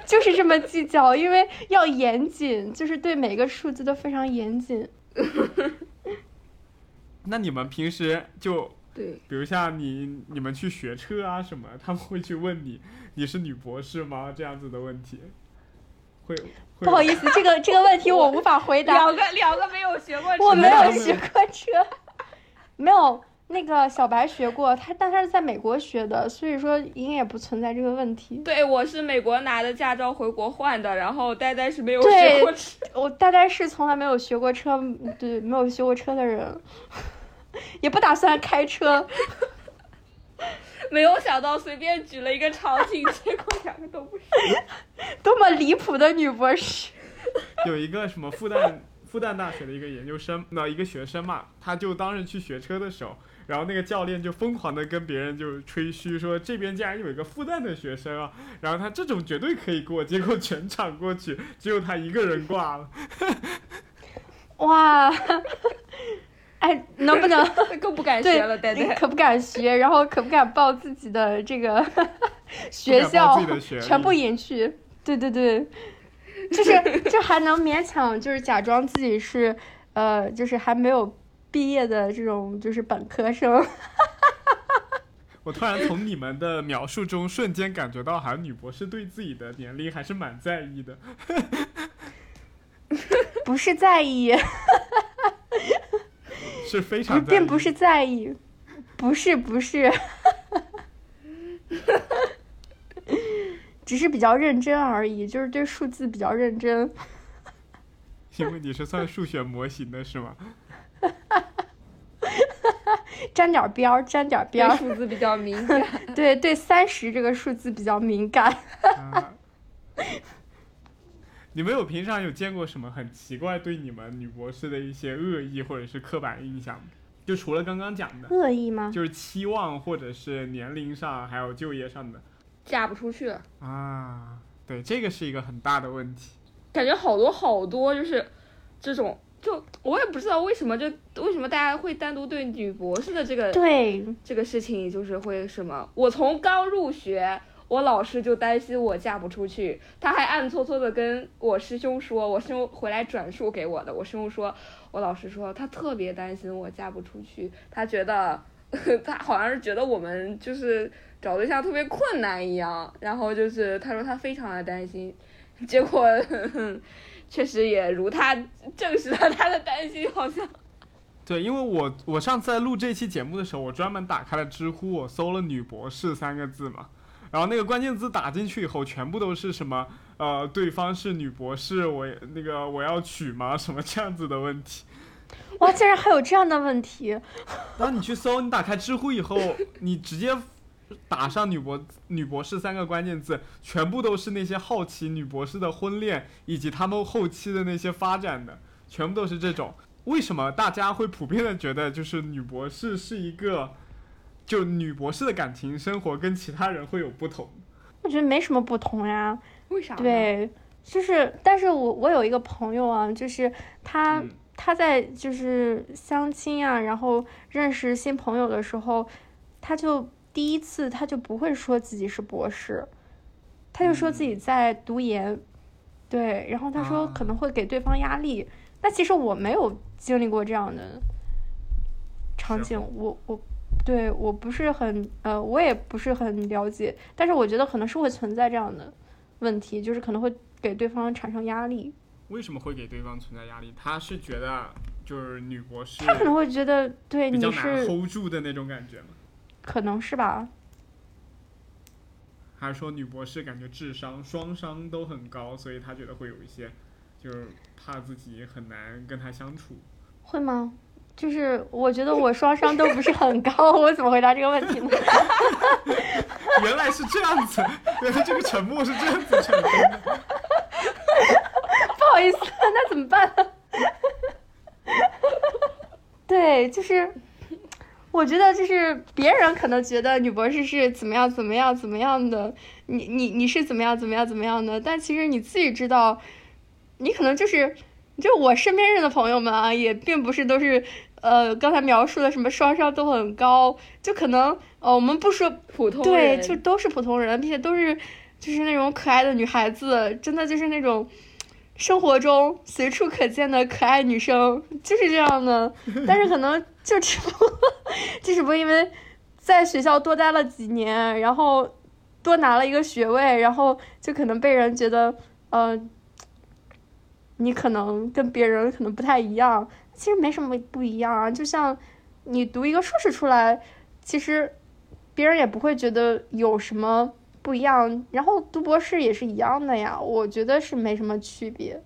就是这么计较，因为要严谨，就是对每个数字都非常严谨。那你们平时就对，比如像你你们去学车啊什么，他们会去问你你是女博士吗？这样子的问题，会不好意思，这个这个问题我无法回答。两个两个没有学过车，我没有。学过车，没有那个小白学过，他但他是在美国学的，所以说应该也不存在这个问题。对，我是美国拿的驾照回国换的，然后呆呆是没有学过车，我呆呆是从来没有学过车，对，没有学过车的人。也不打算开车，没有想到随便举了一个场景，结果两个都不是，多么离谱的女博士！有一个什么复旦复旦大学的一个研究生，那一个学生嘛，他就当时去学车的时候，然后那个教练就疯狂的跟别人就吹嘘说这边竟然有一个复旦的学生啊，然后他这种绝对可以过，结果全场过去只有他一个人挂了。哇，哎，能不能 更不敢学了，呆呆。可不敢学，然后可不敢报自己的这个 学校自己的学，全部隐去。对对对，就是就还能勉强就是假装自己是呃，就是还没有毕业的这种就是本科生。我突然从你们的描述中瞬间感觉到，好像女博士对自己的年龄还是蛮在意的。不是在意，是非常并不是在意，不是不是，只是比较认真而已，就是对数字比较认真。因为你是算数学模型的是吗？沾点边儿，沾点边儿，数字比较敏感，对 对，三十这个数字比较敏感。啊 你们有平常有见过什么很奇怪对你们女博士的一些恶意或者是刻板印象吗？就除了刚刚讲的，恶意吗？就是期望或者是年龄上还有就业上的嫁不出去。啊，对，这个是一个很大的问题。感觉好多好多就是这种，就我也不知道为什么，就为什么大家会单独对女博士的这个对，这个事情就是会什么？我从刚入学，我老师就担心我嫁不出去，他还暗搓搓的跟我师兄说，我师兄回来转述给我的，我师兄说，我老师说他特别担心我嫁不出去，他觉得 他好像是觉得我们就是找对象特别困难一样，然后就是他说他非常的担心，结果确实也如他证实了他的担心，好像。对，因为我我上次在录这期节目的时候，我专门打开了知乎，我搜了“女博士”三个字嘛，然后那个关键字打进去以后，全部都是什么呃，对方是女博士，我那个我要娶吗？什么这样子的问题。哇，竟然还有这样的问题！当你去搜，你打开知乎以后，你直接打上女博女博士三个关键字，全部都是那些好奇女博士的婚恋以及他们后期的那些发展的，全部都是这种。为什么大家会普遍的觉得，就是女博士是一个，就女博士的感情生活跟其他人会有不同？我觉得没什么不同呀。为啥？，对，就是，但是我我有一个朋友啊，就是他、嗯他在就是相亲啊，然后认识新朋友的时候，他就第一次他就不会说自己是博士，他就说自己在读研，对，然后他说可能会给对方压力。那其实我没有经历过这样的场景，我我对我不是很呃，我也不是很了解，但是我觉得可能是会存在这样的问题，就是可能会给对方产生压力，为什么会给对方存在压力？他是觉得就是女博士他可能会觉得对你是 hold 住的那种感觉吗？可能是吧，还是说女博士感觉智商双商都很高，所以她觉得会有一些，就是怕自己很难跟他相处。会吗？就是我觉得我 双商都不是很高，我怎么回答这个问题呢？原来是这样子，原来这个沉默是这样子产生的。不好意思，那怎么办呢？对，就是我觉得就是别人可能觉得女博士是怎么样怎么样怎么样的，你你你是怎么样怎么样怎么样的，但其实你自己知道，你可能就是就我身边认的朋友们啊，也并不是都是呃刚才描述的什么双商都很高，就可能呃我们不说普通对，就都是普通人，并且都是就是那种可爱的女孩子，真的就是那种生活中随处可见的可爱女生，就是这样的。但是可能就只不过，就只不过因为在学校多待了几年，然后多拿了一个学位，然后就可能被人觉得，呃，你可能跟别人可能不太一样。其实没什么不一样啊，就像你读一个硕士出来，其实别人也不会觉得有什么不一样。然后读博士也是一样的呀，我觉得是没什么区别。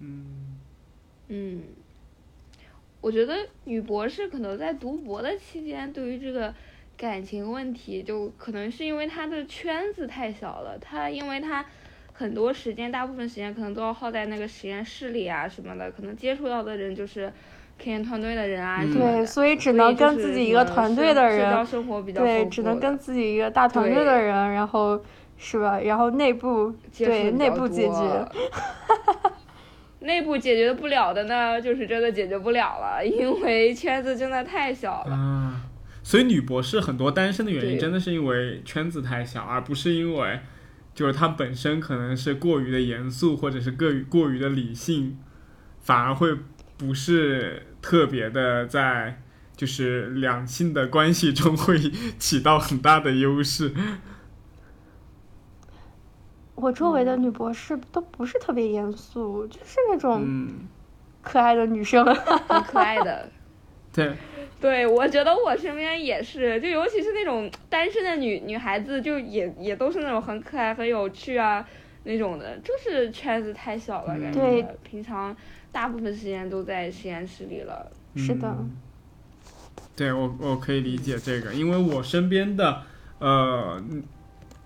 嗯，嗯，我觉得女博士可能在读博的期间，对于这个感情问题，就可能是因为她的圈子太小了，她因为她很多时间，大部分时间可能都要耗在那个实验室里啊什么的，可能接触到的人就是科研团队的人啊。对，所以只能跟自己一个团队的人，社交生活比较对，只能跟自己一个大团队的人，然后是吧？然后内部对内部解决。内部解决不了的呢，就是真的解决不了了，因为圈子真的太小了。啊，所以女博士很多单身的原因，真的是因为圈子太小，而不是因为就是她本身可能是过于的严肃，或者是过于过于的理性，反而会不是特别的在就是两性的关系中会起到很大的优势。我周围的女博士都不是特别严肃，就是那种可爱的女生，很可爱的。对，对我觉得我身边也是，就尤其是那种单身的女女孩子，就也也都是那种很可爱、很有趣啊那种的，就是圈子太小了，感觉平常大部分时间都在实验室里了。是的。对我我可以理解这个，因为我身边的呃。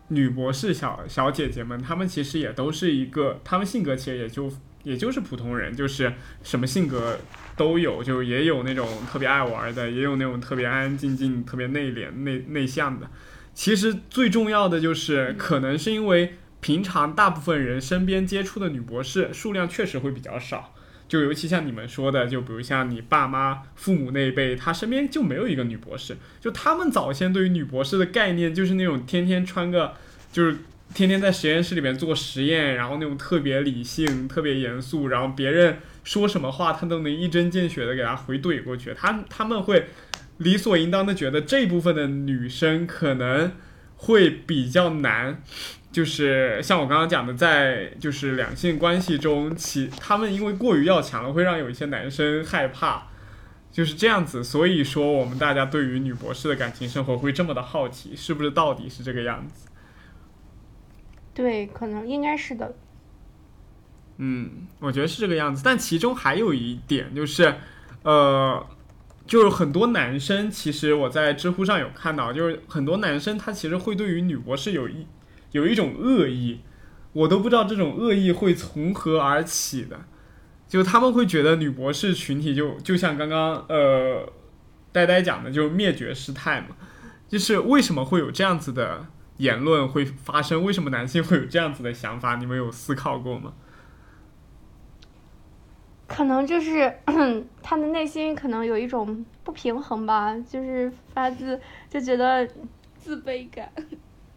女博士小小姐姐们，她们其实也都是一个，她们性格其实也就也就是普通人，就是什么性格都有，就也有那种特别爱玩的，也有那种特别安安静静、特别内敛、内内向的。其实最重要的就是，可能是因为平常大部分人身边接触的女博士数量确实会比较少，就尤其像你们说的，就比如像你爸妈、父母那一辈，他身边就没有一个女博士，就他们早先对于女博士的概念就是那种天天穿个。就是天天在实验室里面做实验，然后那种特别理性、特别严肃，然后别人说什么话，他都能一针见血的给他回怼过去。他他们会理所应当的觉得这部分的女生可能会比较难，就是像我刚刚讲的，在就是两性关系中，其他们因为过于要强了，会让有一些男生害怕，就是这样子。所以说，我们大家对于女博士的感情生活会这么的好奇，是不是到底是这个样子？对，可能应该是的。嗯，我觉得是这个样子。但其中还有一点就是，呃，就是很多男生，其实我在知乎上有看到，就是很多男生他其实会对于女博士有一有一种恶意，我都不知道这种恶意会从何而起的。就他们会觉得女博士群体就就像刚刚呃呆呆讲的，就灭绝师太嘛，就是为什么会有这样子的？言论会发生，为什么男性会有这样子的想法？你们有思考过吗？可能就是他的内心可能有一种不平衡吧，就是发自就觉得自卑感。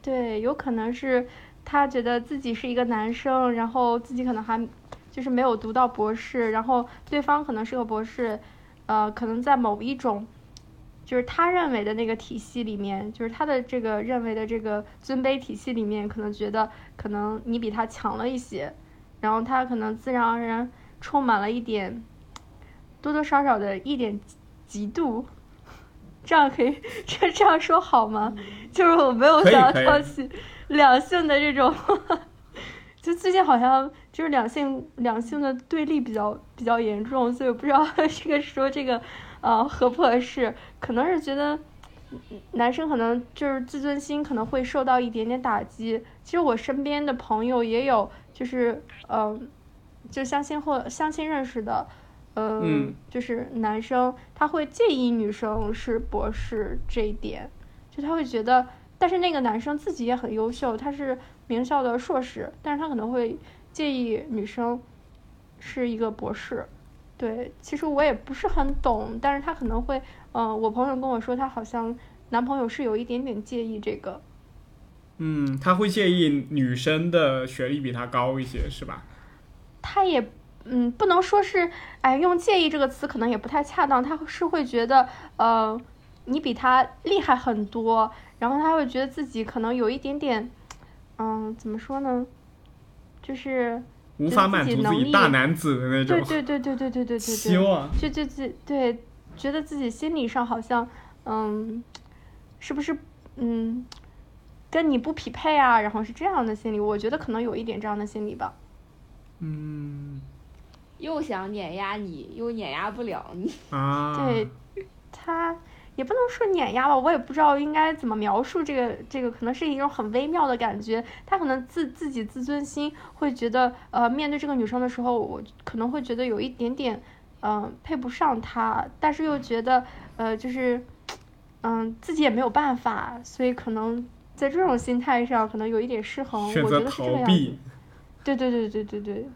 对，有可能是他觉得自己是一个男生，然后自己可能还就是没有读到博士，然后对方可能是个博士，呃，可能在某一种。就是他认为的那个体系里面，就是他的这个认为的这个尊卑体系里面，可能觉得可能你比他强了一些，然后他可能自然而然充满了一点多多少少的一点嫉妒，这样可以 这这样说好吗？就是我没有想要挑起两性的这种，就最近好像就是两性两性的对立比较比较严重，所以我不知道这个说这个。呃，合不合适？可能是觉得男生可能就是自尊心可能会受到一点点打击。其实我身边的朋友也有，就是嗯，就相亲或相亲认识的，嗯，就是男生他会介意女生是博士这一点，就他会觉得，但是那个男生自己也很优秀，他是名校的硕士，但是他可能会介意女生是一个博士。对，其实我也不是很懂，但是他可能会，嗯，我朋友跟我说，他好像男朋友是有一点点介意这个。嗯，他会介意女生的学历比他高一些，是吧？他也，嗯，不能说是，哎，用介意这个词可能也不太恰当。他是会觉得，呃，你比他厉害很多，然后他会觉得自己可能有一点点，嗯，怎么说呢？就是。无法满足自己大男子的那种，对对对对对对对对对，希望就就就对，觉得自己心理上好像，嗯，是不是嗯，跟你不匹配啊？然后是这样的心理，我觉得可能有一点这样的心理吧。嗯，又想碾压你，又碾压不了你。啊，对，他也不能说碾压吧，我也不知道应该怎么描述这个，这个可能是一种很微妙的感觉。他可能自自己自尊心会觉得，呃，面对这个女生的时候，我可能会觉得有一点点，嗯，配不上她，但是又觉得，呃，就是，嗯，自己也没有办法，所以可能在这种心态上，可能有一点失衡。我觉得是这个样子。对对对对对对，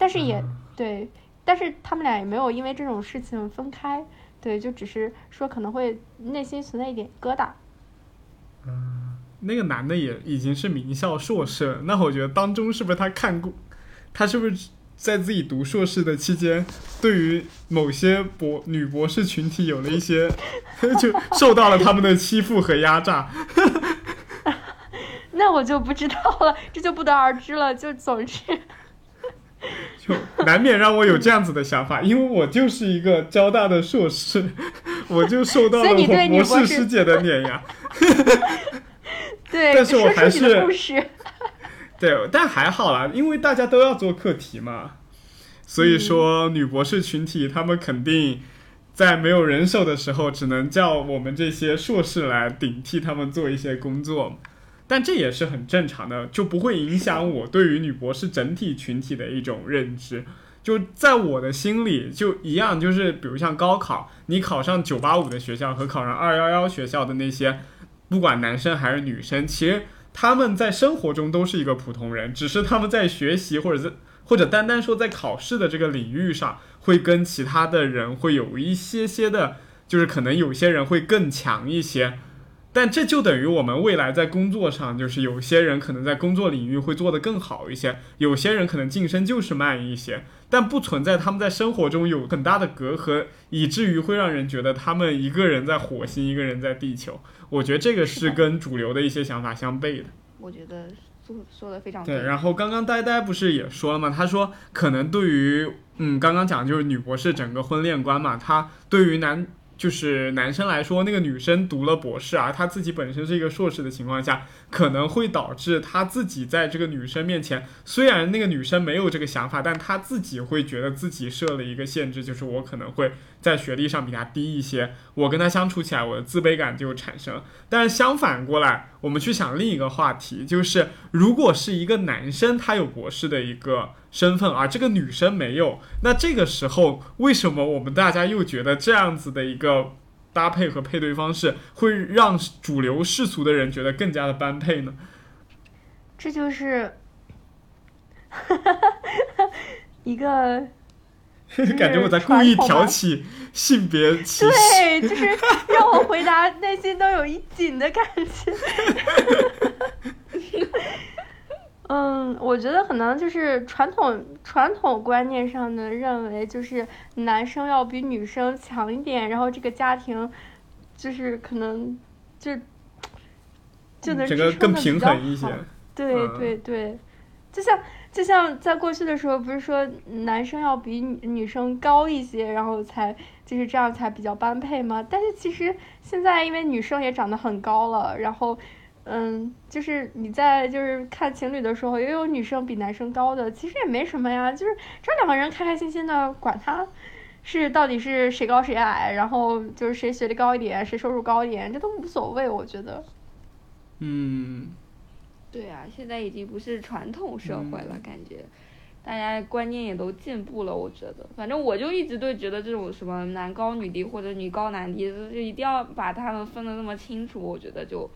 但是也对，但是他们俩也没有因为这种事情分开。对，就只是说可能会内心存在一点疙瘩。嗯，那个男的也已经是名校硕士了，那我觉得当中是不是他看过，他是不是在自己读硕士的期间，对于某些博女博士群体有了一些 就受到了他们的欺负和压榨。那我就不知道了，这就不得而知了。就总之。就难免让我有这样子的想法，因为我就是一个交大的硕士，我就受到了我博士师姐的碾压。对，但是我还是对，但还好啦，因为大家都要做课题嘛，所以说女博士群体他们肯定在没有人手的时候，只能叫我们这些硕士来顶替他们做一些工作。但这也是很正常的，就不会影响我对于女博士整体群体的一种认知。就在我的心里，就一样，就是比如像高考，你考上九八五的学校和考上二幺幺学校的那些，不管男生还是女生，其实他们在生活中都是一个普通人，只是他们在学习或者在或者单单说在考试的这个领域上，会跟其他的人会有一些些的，就是可能有些人会更强一些。但这就等于我们未来在工作上，就是有些人可能在工作领域会做得更好一些，有些人可能晋升就是慢一些，但不存在他们在生活中有很大的隔阂，以至于会让人觉得他们一个人在火星，一个人在地球。我觉得这个是跟主流的一些想法相悖的。我觉得说说的非常对。然后刚刚呆呆不是也说了吗？他说可能对于嗯，刚刚讲就是女博士整个婚恋观嘛，他对于男。就是男生来说，那个女生读了博士啊，她自己本身是一个硕士的情况下，可能会导致他自己在这个女生面前，虽然那个女生没有这个想法，但她自己会觉得自己设了一个限制，就是我可能会在学历上比他低一些，我跟他相处起来，我的自卑感就产生。但是相反过来，我们去想另一个话题，就是如果是一个男生，他有博士的一个。身份，而这个女生没有，那这个时候为什么我们大家又觉得这样子的一个搭配和配对方式会让主流世俗的人觉得更加的般配呢？这就是 一个 感觉我在故意挑起性别歧视，对，就是让我回答内心都有一紧的感觉。嗯，我觉得可能就是传统传统观念上的认为，就是男生要比女生强一点，然后这个家庭就是可能就就能支撑的比较好。对对对，就像就像在过去的时候，不是说男生要比女生高一些，然后才就是这样才比较般配吗？但是其实现在因为女生也长得很高了，然后。嗯，就是你在就是看情侣的时候，也有女生比男生高的，其实也没什么呀，就是这两个人开开心心的，管他是到底是谁高谁矮，然后就是谁学历高一点，谁收入高一点，这都无所谓，我觉得。嗯，对啊，现在已经不是传统社会了，感觉大家观念也都进步了，我觉得，反正我就一直都觉得这种什么男高女低或者女高男低，就一定要把他们分得那么清楚，我觉得就。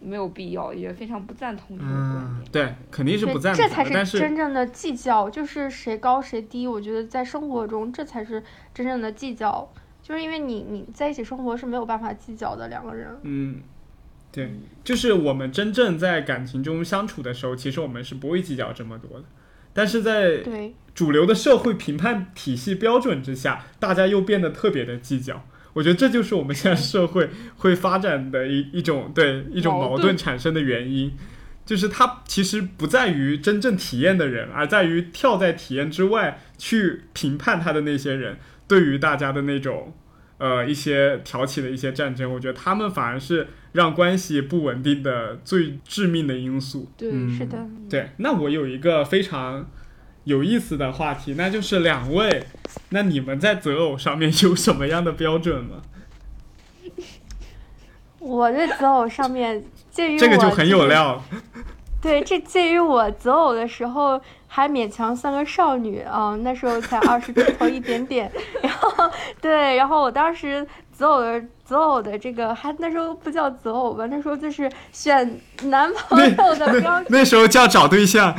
没有必要，也非常不赞同这个观点。对，肯定是不赞同。这才是真正的计较，就是谁高谁低。我觉得在生活中，这才是真正的计较。就是因为你你在一起生活是没有办法计较的两个人。嗯，对，就是我们真正在感情中相处的时候，其实我们是不会计较这么多的。但是在主流的社会评判体系标准之下，大家又变得特别的计较。我觉得这就是我们现在社会会发展的一一种对一种矛盾产生的原因，就是它其实不在于真正体验的人，而在于跳在体验之外去评判他的那些人对于大家的那种呃一些挑起的一些战争，我觉得他们反而是让关系不稳定的最致命的因素。对，是的。对，那我有一个非常。有意思的话题，那就是两位，那你们在择偶上面有什么样的标准吗？我对择偶上面，介于这个就很有料。对，这介于我择偶的时候还勉强算个少女啊，那时候才二十出头一点点。然后对，然后我当时择偶的择偶的这个还那时候不叫择偶吧，那时候就是选男朋友的标准。那时候叫找对象。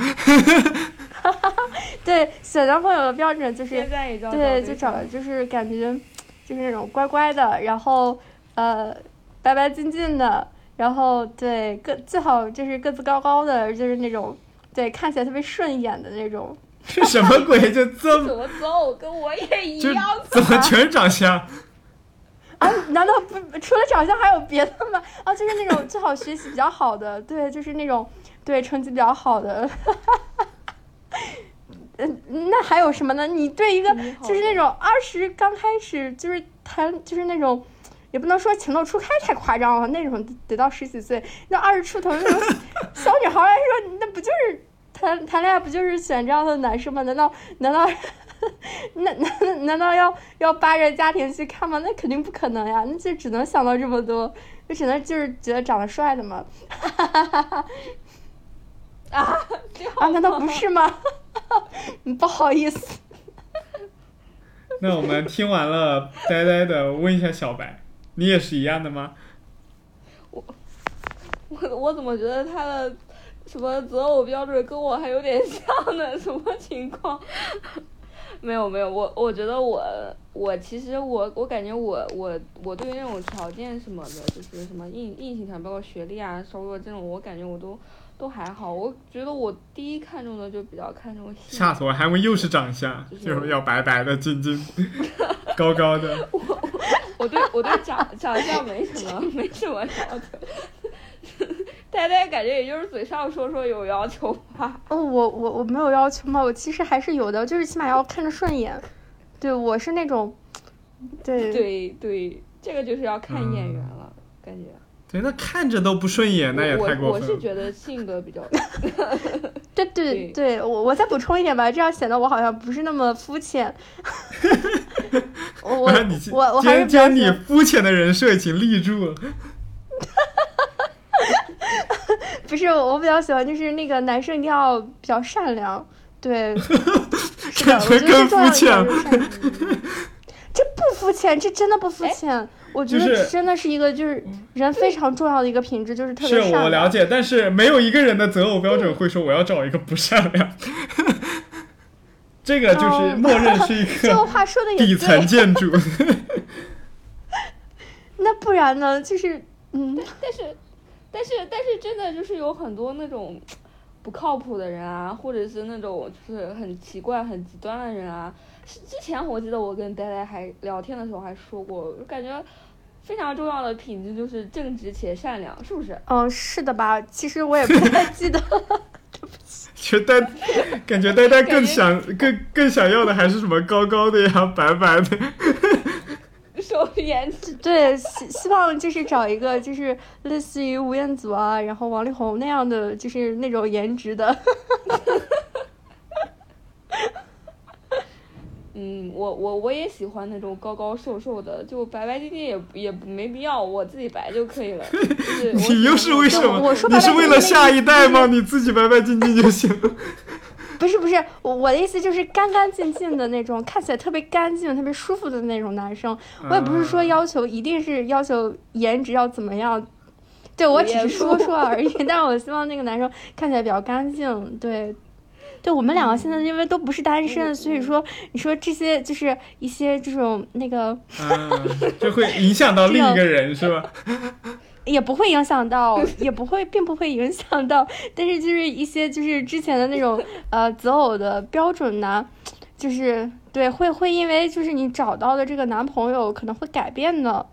对，选男朋友的标准就是对，就找就是感觉就是那种乖乖的，然后呃白白净净的。然后对个最好就是个子高高的，就是那种对看起来特别顺眼的那种。什么鬼？就这么？怎么走？跟我也一样。怎么全是长相？啊？难道不除了长相还有别的吗？啊，就是那种最好学习比较好的，对，就是那种对成绩比较好的。嗯，那还有什么呢？你对一个就是那种二十刚开始就是谈就是那种。也不能说情窦初开太夸张了，那种得到十几岁，那二十出头那种小女孩来说，那不就是谈谈恋爱不就是选这样的男生吗？难道难道 难难 难道要要扒着家庭去看吗？那肯定不可能呀，那就只能想到这么多，就只能就是觉得长得帅的嘛。啊啊？难道不是吗？不好意思。那我们听完了呆呆的，问一下小白。你也是一样的吗？我我我怎么觉得他的什么择偶标准跟我还有点像呢？什么情况？没有没有，我我觉得我我其实我我感觉我我我对于那种条件什么的，就是什么硬硬性条件，包括学历啊、收入这种，我感觉我都都还好。我觉得我第一看中的就比较看重。吓死我！还以为又是长相，就是要白白的、净净、高高的。我对我对长长相没什么没什么要求，呆呆感觉也就是嘴上说说有要求吧。哦，我我我没有要求嘛，我其实还是有的，就是起码要看着顺眼。对，我是那种，对对对，这个就是要看眼缘了，感觉。对，那看着都不顺眼，那也太过分了。我是觉得性格比较。对对对，我我再补充一点吧，这样显得我好像不是那么肤浅。我我我我还是将你肤浅的人设已经立住了。不是，我比较喜欢就是那个男生一定要比较善良，对。感觉更肤浅。这不肤浅，这真的不肤浅。我觉得真的是一个就是人非常重要的一个品质，就是特别善良。是我了解，但是没有一个人的择偶标准会说我要找一个不善良。这个就是默认是一个这话说的底层建筑。那不然呢？就是嗯，但是但是但是真的就是有很多那种 不靠谱的人啊，或者是那种就是很奇怪、很极端的人啊。之前我记得我跟呆呆还聊天的时候还说过，我感觉非常重要的品质就是正直且善良，是不是？嗯，是的吧？其实我也不太记得，对不起。觉呆，感觉呆呆更想更更想要的还是什么高高的呀，白白的，收颜值。对，希希望就是找一个就是类似于吴彦祖啊，然后王力宏那样的，就是那种颜值的。嗯，我我我也喜欢那种高高瘦瘦的，就白白净净也也没必要，我自己白就可以了。你又是为什么？我说你是为了下一代吗？你自己白白净净就行。不是不是，我我的意思就是干干净净的那种，看起来特别干净、特别舒服的那种男生。我也不是说要求一定是要求颜值要怎么样，对我只是说说而已。但是我希望那个男生看起来比较干净，对。对我们两个现在因为都不是单身，所以说你说这些就是一些这种那个，就会影响到另一个人是吧？也不会影响到，也不会，并不会影响到。但是就是一些就是之前的那种呃择偶的标准呢，就是对会会因为就是你找到的这个男朋友可能会改变的，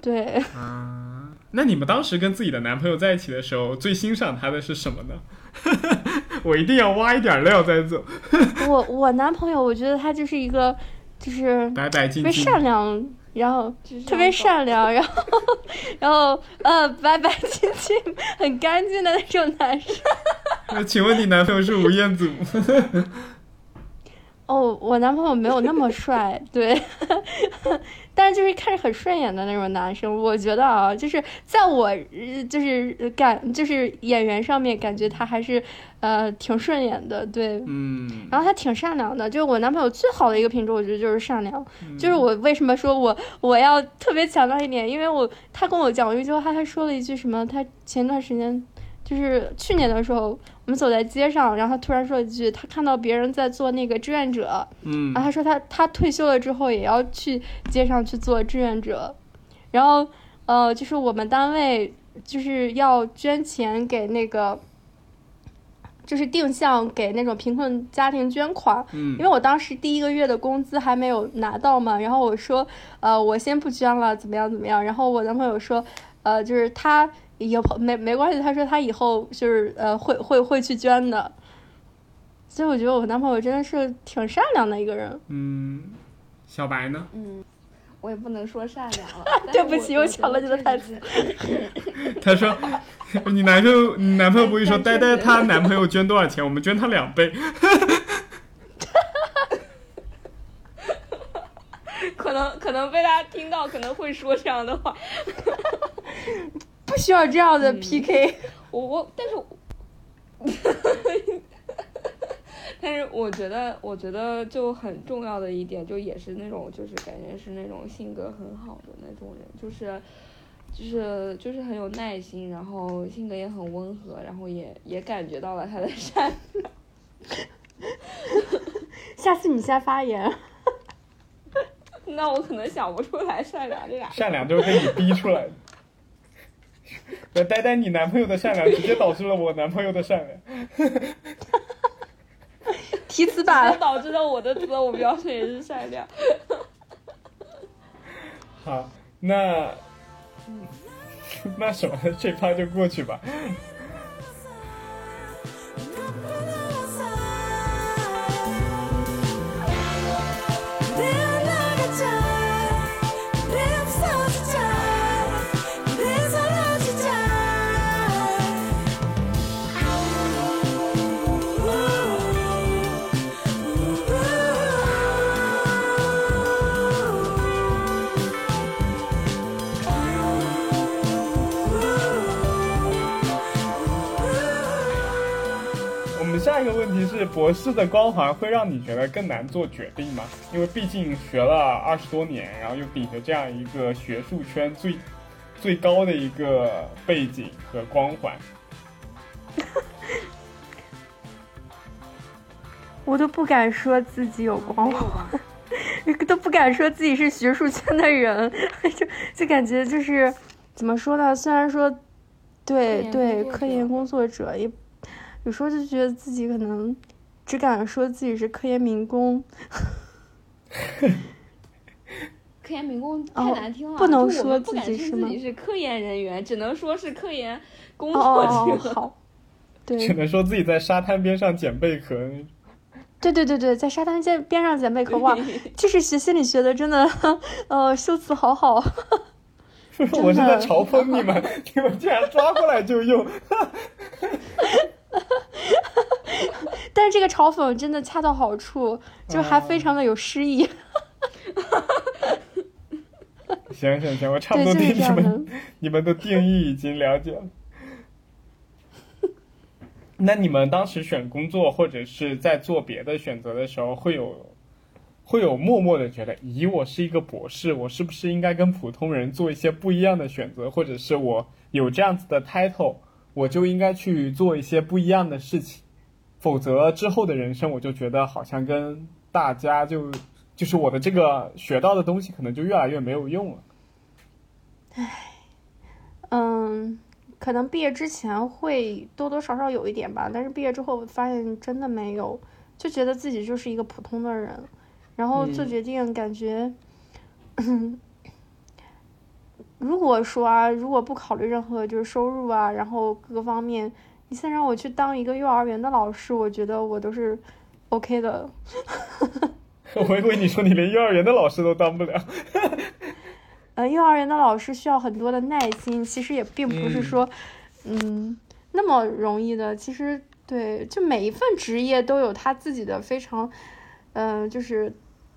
对。嗯，那你们当时跟自己的男朋友在一起的时候，最欣赏他的是什么呢？我一定要挖一点料再走。我我男朋友，我觉得他就是一个，就是白白净净、善良，然后特别善良，然后 然后呃白白净净、很干净的那种男生。那请问你男朋友是吴彦祖？哦，哦，我男朋友没有那么帅，对，但是就是看着很顺眼的那种男生。我觉得啊，就是在我就是感就是演员上面，感觉他还是呃挺顺眼的，对，嗯，然后他挺善良的。就是我男朋友最好的一个品质，我觉得就是善良。嗯就是我为什么说我我要特别强调一点，因为我他跟我讲过一句话，他还说了一句什么？他前段时间就是去年的时候，我们走在街上，然后他突然说一句，他看到别人在做那个志愿者，嗯然后他说他他退休了之后也要去街上去做志愿者，然后呃，就是我们单位就是要捐钱给那个。就是定向给那种贫困家庭捐款，嗯因为我当时第一个月的工资还没有拿到嘛，然后我说，呃，我先不捐了，怎么样怎么样？然后我男朋友说，呃，就是他以后没没关系，他说他以后就是呃会会会去捐的，所以我觉得我男朋友真的是挺善良的一个人。嗯，小白呢？嗯，我也不能说善良了。对不起我我抢了你的台词。他说，你男朋友，你男朋友不会说，呆呆她男朋友捐多少钱，我们捐他两倍。可能可能被他听到，可能会说这样的话。不需要这样的 PK，、我我，但是我，但是我觉得，我觉得就很重要的一点，就也是那种，就是感觉是那种性格很好的那种人，就是，就是就是很有耐心，然后性格也很温和，然后也也感觉到了他的善良。下次你先发言。那我可能想不出来善良这俩字。善良就是被你逼出来的。那 呆呆，你男朋友的善良直接导致了我男朋友的善良。提词这板，导致了我的择偶标准也是善良。好，那那什么，这趴就过去吧。个问题是：博士的光环会让你觉得更难做决定吗？因为毕竟学了二十多年，然后又顶着这样一个学术圈最最高的一个背景和光环。我都不敢说自己有光环。都不敢说自己是学术圈的人，就就感觉就是怎么说呢？虽然说对对科研工作者，也有时候就觉得自己可能只敢说自己是科研民工，科研民工太哦难听了，不能说不敢自己是吗称自己是科研人员，只能说是科研工哦作哦者。哦 好，只能说自己在沙滩边上捡贝壳。对对对对，在沙滩边边上捡贝壳哇，就是学心理学的，真的，呃，修辞好好。我是在嘲讽你们，你们竟然抓过来就用。但是这个嘲讽真的恰到好处，就还非常的有诗意。行行行，我差不多对你们。你们的定义已经了解了。那你们当时选工作或者是在做别的选择的时候，会有会有默默的觉得，咦，我是一个博士，我是不是应该跟普通人做一些不一样的选择，或者是我有这样子的 title，我就应该去做一些不一样的事情，否则之后的人生我就觉得好像跟大家就就是我的这个学到的东西可能就越来越没有用了。唉嗯，可能毕业之前会多多少少有一点吧，但是毕业之后发现真的没有，就觉得自己就是一个普通的人，然后做嗯决定感觉，如果说啊，如果不考虑任何就是收入啊，然后各个方面，你现在让我去当一个幼儿园的老师，我觉得我都是 OK 的。我以为你说你连幼儿园的老师都当不了。呃，幼儿园的老师需要很多的耐心，其实也并不是嗯说，嗯，那么容易的。其实对，就每一份职业都有他自己的非常嗯，就是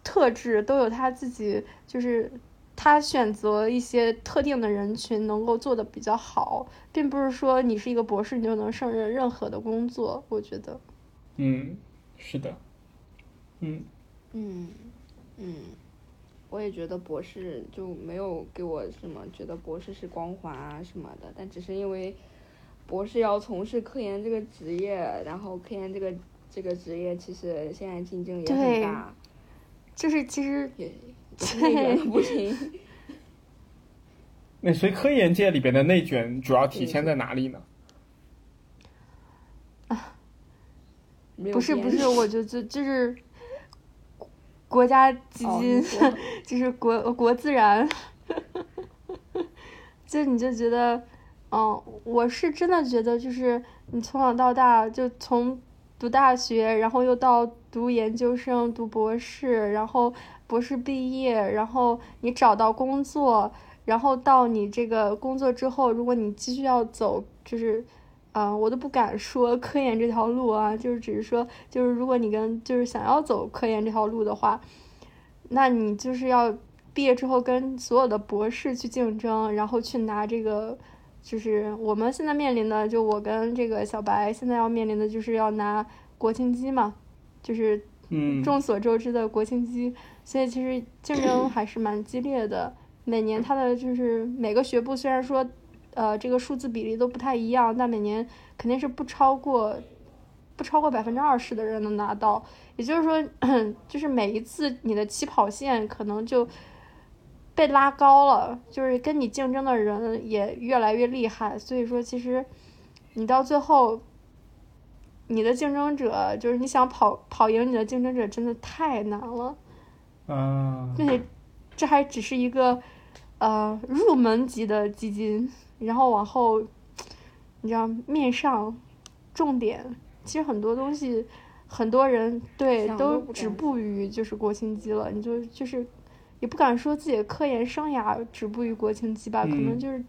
特质都有他自己，就是他选择一些特定的人群能够做的比较好，并不是说你是一个博士你就能胜任任何的工作。我觉得，嗯，是的，嗯嗯嗯，我也觉得博士就没有给我什么觉得博士是光环啊什么的，但只是因为博士要从事科研这个职业，然后科研这个。这个职业其实现在竞争也很大，就是其实也内卷 不行。那所以科研界里边的内卷主要体现在哪里呢？啊，不是不是，我就就就是国家基金，就是国国自然，就你就觉得，嗯，我是真的觉得，就是你从小到大就从。读大学，然后又到读研究生、读博士，然后博士毕业，然后你找到工作，然后到你这个工作之后，如果你继续要走，就是，啊，我都不敢说科研这条路啊，就是只是说，就是如果你跟就是想要走科研这条路的话，那你就是要毕业之后跟所有的博士去竞争，然后去拿这个。就是我们现在面临的，就我跟这个小白现在要面临的就是要拿国庆机嘛，就是嗯众所周知的国庆机，所以其实竞争还是蛮激烈的。每年它的就是每个学部虽然说，呃，这个数字比例都不太一样，但每年肯定是不超过不超过百分之二十的人能拿到。也就是说，就是每一次你的起跑线可能就。被拉高了，就是跟你竞争的人也越来越厉害，所以说其实你到最后，你的竞争者就是你想跑跑赢你的竞争者，真的太难了。嗯。并且这还只是一个呃入门级的基金，然后往后你知道面上重点，其实很多东西很多人对都止步于就是国庆机了，你就就是。也不敢说自己的科研生涯止步于国庆机吧，可能就是，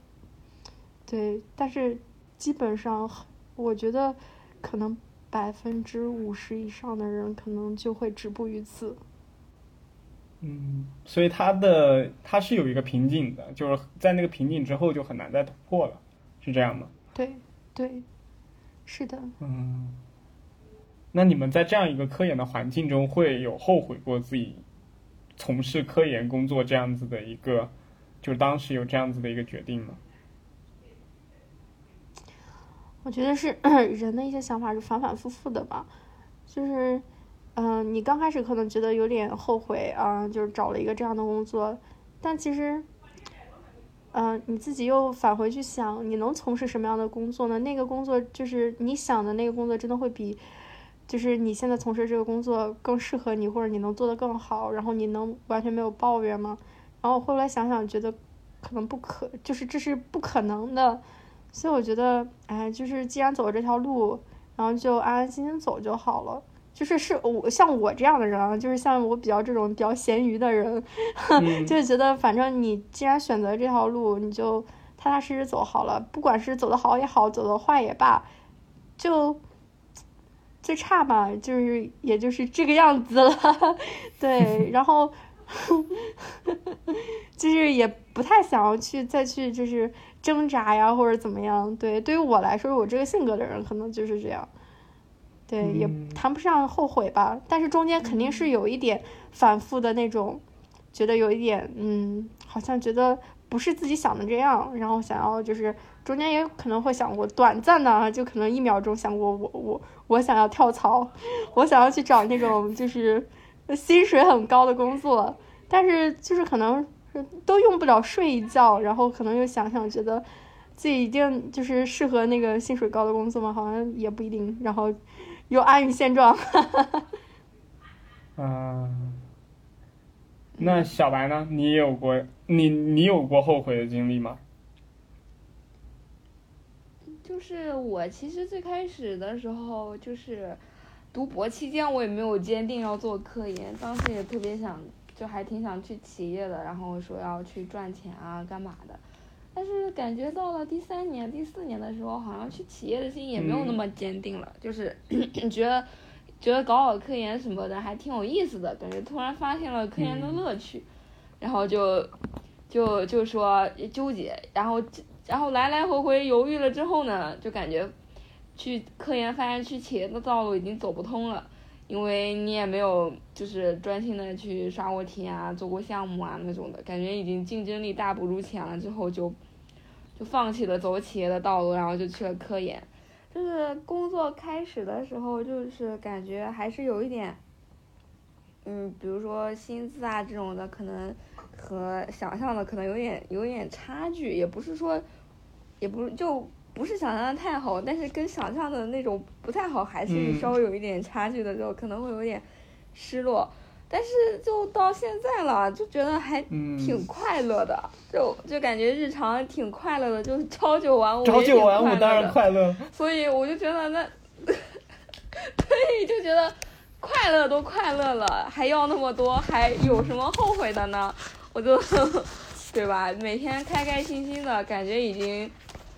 对，但是基本上，我觉得可能百分之五十以上的人可能就会止步于此。嗯，所以他的他是有一个瓶颈的，就是在那个瓶颈之后就很难再突破了，是这样吗？对对，是的。嗯，那你们在这样一个科研的环境中，会有后悔过自己？从事科研工作这样子的一个，就是当时有这样子的一个决定吗？我觉得是 人的一些想法是反反复复的吧，就是，嗯，你刚开始可能觉得有点后悔啊，就是找了一个这样的工作，但其实，嗯，你自己又返回去想，你能从事什么样的工作呢？那个工作就是你想的那个工作，真的会比。就是你现在从事这个工作更适合你，或者你能做得更好，然后你能完全没有抱怨吗？然后我后来想想，觉得可能不可，就是这是不可能的。所以我觉得，哎，就是既然走了这条路，然后就安安心心走就好了。就是是我像我这样的人啊，就是像我比较这种比较咸鱼的人，就是觉得反正你既然选择这条路，你就踏踏实实走好了，不管是走的好也好，走的坏也罢，就。最差吧，就是也就是这个样子了，对，然后 就是也不太想要去再去就是挣扎呀或者怎么样，对，对于我来说，我这个性格的人可能就是这样，对，也谈不上后悔吧，但是中间肯定是有一点反复的那种，觉得有一点，嗯，好像觉得不是自己想的这样，然后想要就是。中间也可能会想过，短暂的就可能一秒钟想过，我我我想要跳槽，我想要去找那种就是薪水很高的工作，但是就是可能都用不了睡一觉，然后可能又想想觉得自己一定就是适合那个薪水高的工作嘛？好像也不一定，然后又安于现状。嗯，那小白呢？你有过你你有过后悔的经历吗？就是我其实最开始的时候，就是读博期间，我也没有坚定要做科研，当时也特别想，就还挺想去企业的，然后说要去赚钱啊，干嘛的。但是感觉到了第三年、第四年的时候，好像去企业的心也没有那么坚定了，就是 觉得觉得搞搞科研什么的还挺有意思的，感觉突然发现了科研的乐趣，然后就就就说纠结，然后然后来来回回犹豫了之后呢，就感觉去科研发现去企业的道路已经走不通了，因为你也没有就是专心的去刷过题啊，做过项目啊那种的感觉，已经竞争力大不如前了，之后就就放弃了走企业的道路，然后就去了科研。就是工作开始的时候，就是感觉还是有一点，嗯，比如说薪资啊这种的，可能和想象的可能有点有点差距，也不是说，也不是就不是想象的太好，但是跟想象的那种不太好，还是稍微有一点差距的时候，可能会有点失落。但是就到现在了，就觉得还挺快乐的，就就感觉日常挺快乐的，就是朝九晚五朝九晚五当然快乐。所以我就觉得那，对，就觉得快乐都快乐了，还要那么多，还有什么后悔的呢？我就，对吧？每天开开心心的感觉已经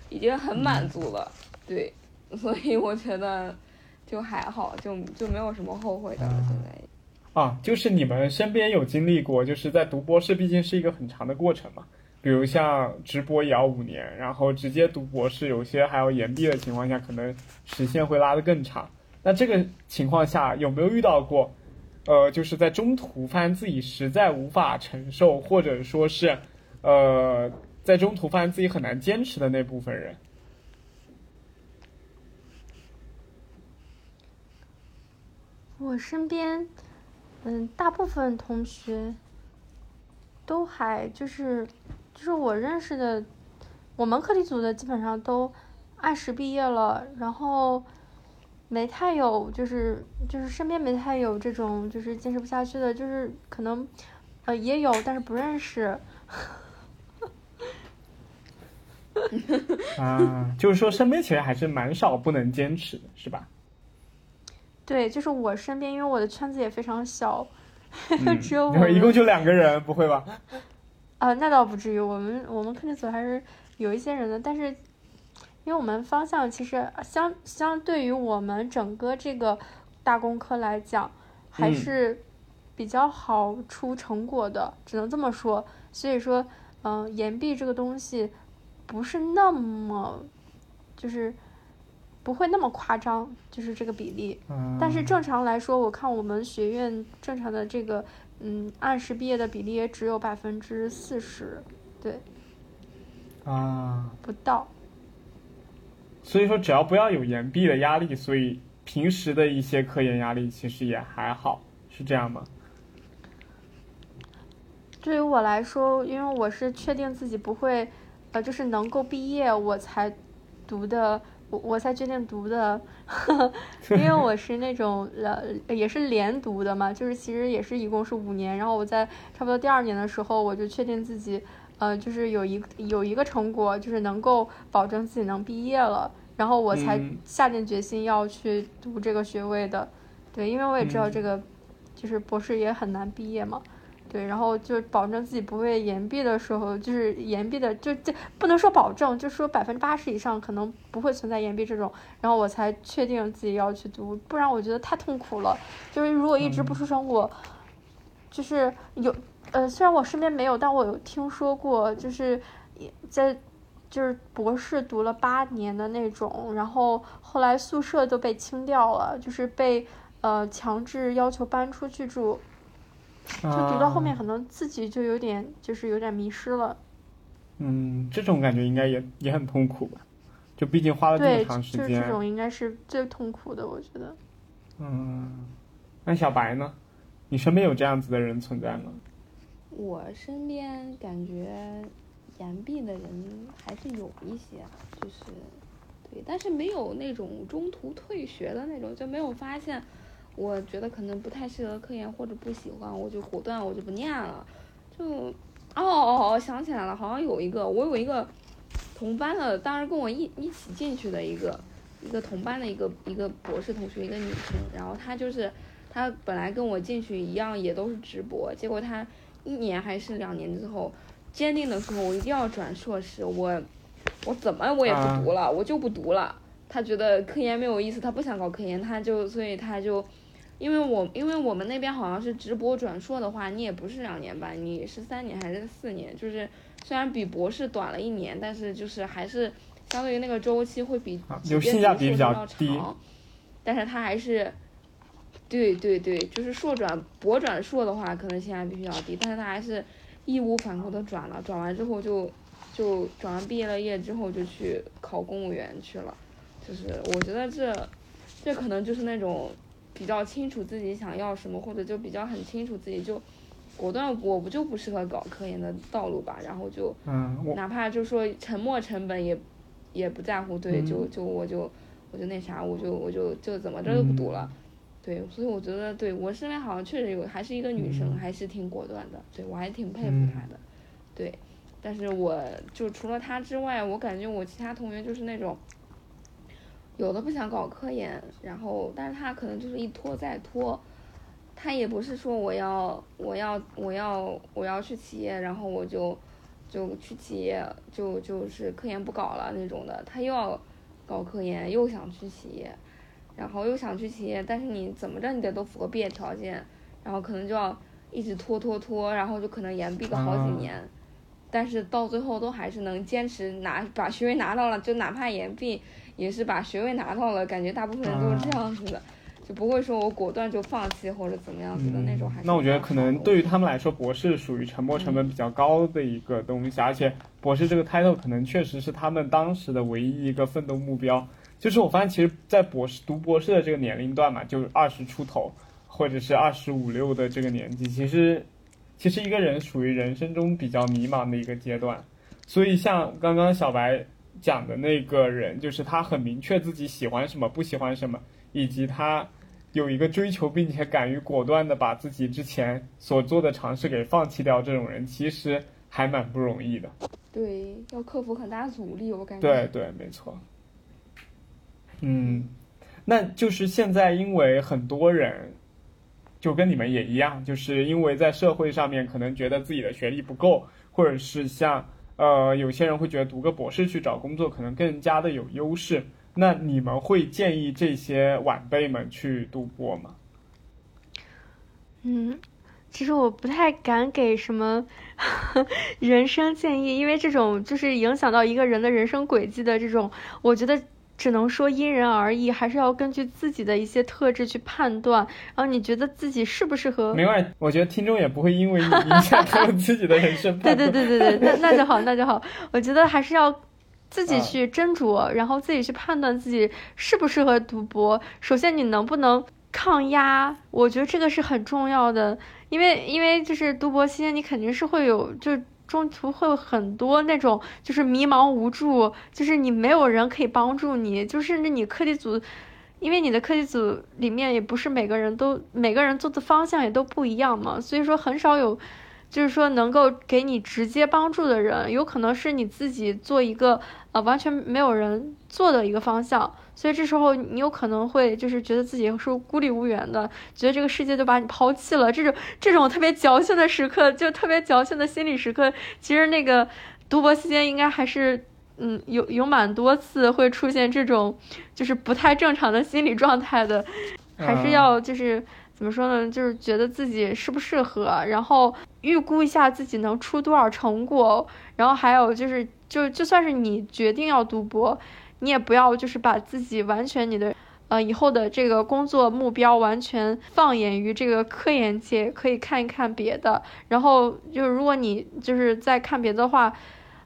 已经很满足了，对，所以我觉得就还好，就就没有什么后悔的了，现在。啊，就是你们身边有经历过，就是在读博士，毕竟是一个很长的过程嘛。比如像直博也要五年，然后直接读博士，有些还要延毕的情况下，可能时限会拉得更长。那这个情况下有没有遇到过，呃，就是在中途发现自己实在无法承受，或者说是，呃，在中途发现自己很难坚持的那部分人？我身边。嗯，大部分同学都还就是，就是我认识的，我们课题组的基本上都按时毕业了，然后没太有就是就是身边没太有这种就是坚持不下去的，就是可能呃也有，但是不认识。啊，就是说身边其实还是蛮少不能坚持的，是吧？对，就是我身边，因为我的圈子也非常小，只有我一共就两个人，不会吧？啊，那倒不至于，我们我们课题组还是有一些人的，但是因为我们方向其实相相对于我们整个这个大工科来讲，还是比较好出成果的，只能这么说。所以说，嗯，岩壁这个东西不是那么就是。不会那么夸张，就是这个比例。但是正常来说，我看我们学院正常的这个，嗯，按时毕业的比例也只有百分之四十，对。啊。不到。所以说，只要不要有延毕的压力，所以平时的一些科研压力其实也还好，是这样吗？对于我来说，因为我是确定自己不会，呃，就是能够毕业，我才读的。我我才决定读的，因为我是那种呃也是连读的嘛，就是其实也是一共是五年，然后我在差不多第二年的时候，我就确定自己呃就是有一有一个成果，就是能够保证自己能毕业了，然后我才下定决心要去读这个学位的，对，因为我也知道这个就是博士也很难毕业嘛。对，然后就保证自己不会延毕的时候，就是延毕的，就这不能说保证，就说百分之八十以上可能不会存在延毕这种，然后我才确定自己要去读，不然我觉得太痛苦了。就是如果一直不出成果，就是有呃，虽然我身边没有，但我有听说过，就是在就是博士读了八年的那种，然后后来宿舍都被清掉了，就是被呃强制要求搬出去住。就读到后面，可能自己就有点，就是有点迷失了。嗯，这种感觉应该也也很痛苦吧？就毕竟花了这么长时间。就是这种应该是最痛苦的，我觉得。嗯，那小白呢？你身边有这样子的人存在吗？我身边感觉岩壁的人还是有一些，就是对，但是没有那种中途退学的那种，就没有发现。我觉得可能不太适合科研或者不喜欢，我就果断我就不念了。就哦哦哦，想起来了，好像有一个我有一个同班的，当时跟我一一起进去的一个一个同班的一个一个博士同学，一个女生。然后她就是她本来跟我进去一样，也都是直博，结果她一年还是两年之后，坚定的说，我一定要转硕士，我我怎么我也不读了，我就不读了。她觉得科研没有意思，她不想搞科研，她就所以她就因为我因为我们那边好像是直博转硕的话，你也不是两年半，你是三年还是四年？就是虽然比博士短了一年，但是就是还是相对于那个周期会比有性价比比较低，但是它还是，对对对，就是硕转博转硕的话，可能性价比比较低，但是他还是义无反顾的转了，转完之后就就转完毕业了业之后就去考公务员去了，就是我觉得这这可能就是那种。比较清楚自己想要什么，或者就比较很清楚自己就果断，我不就不适合搞科研的道路吧，然后就哪怕就说沉没成本也也不在乎，对，就就我就我就那啥，我就我就就怎么着都不读了，对，所以我觉得对我身边好像确实有还是一个女生，还是挺果断的，对我还挺佩服她的，对，但是我就除了她之外，我感觉我其他同学就是那种。有的不想搞科研，然后但是他可能就是一拖再拖，他也不是说我要我要我要我要去企业，然后我就就去企业就就是科研不搞了那种的，他又要搞科研又想去企业，然后又想去企业，但是你怎么着你得都符合毕业条件，然后可能就要一直拖拖拖，然后就可能延毕个好几年，但是到最后都还是能坚持拿把学位拿到了，就哪怕延毕。也是把学位拿到了，感觉大部分人都是这样子的，就不会说我果断就放弃或者怎么样子的那种。那我觉得可能对于他们来说，博士属于沉没成本比较高的一个东西，而且博士这个 title 可能确实是他们当时的唯一一个奋斗目标。就是我发现，其实，在博士读博士的这个年龄段嘛，就二十出头或者是二十五六的这个年纪，其实，其实一个人属于人生中比较迷茫的一个阶段。所以像刚刚小白。讲的那个人，就是他很明确自己喜欢什么，不喜欢什么，以及他有一个追求，并且敢于果断的把自己之前所做的尝试给放弃掉。这种人其实还蛮不容易的。对，要克服很大阻力，我感觉。对对，没错。嗯，那就是现在，因为很多人就跟你们也一样，就是因为在社会上面可能觉得自己的学历不够，或者是像。呃，有些人会觉得读个博士去找工作可能更加的有优势。那你们会建议这些晚辈们去读博吗？嗯，其实我不太敢给什么 人生建议，因为这种就是影响到一个人的人生轨迹的这种，我觉得。只能说因人而异，还是要根据自己的一些特质去判断。然后你觉得自己适不适合？没关系，我觉得听众也不会因为你影响他们 自己的人生。对对对对对，那那就好，那就好。我觉得还是要自己去斟酌，然后自己去判断自己适不适合读博。首先，你能不能抗压？我觉得这个是很重要的，因为因为就是读博期间，你肯定是会有就。中途会有很多那种，就是迷茫无助，就是你没有人可以帮助你，就甚至你课题组，因为你的课题组里面也不是每个人都每个人做的方向也都不一样嘛，所以说很少有，就是说能够给你直接帮助的人，有可能是你自己做一个呃完全没有人做的一个方向。所以这时候你有可能会就是觉得自己是孤立无援的，觉得这个世界就把你抛弃了。这种这种特别矫情的时刻，就特别矫情的心理时刻，其实那个读博期间应该还是嗯有有蛮多次会出现这种就是不太正常的心理状态的，还是要就是怎么说呢？就是觉得自己适不适合，然后预估一下自己能出多少成果，然后还有就是就就算是你决定要读博。你也不要就是把自己完全你的，呃，以后的这个工作目标完全放眼于这个科研界，可以看一看别的。然后就是如果你就是在看别的话，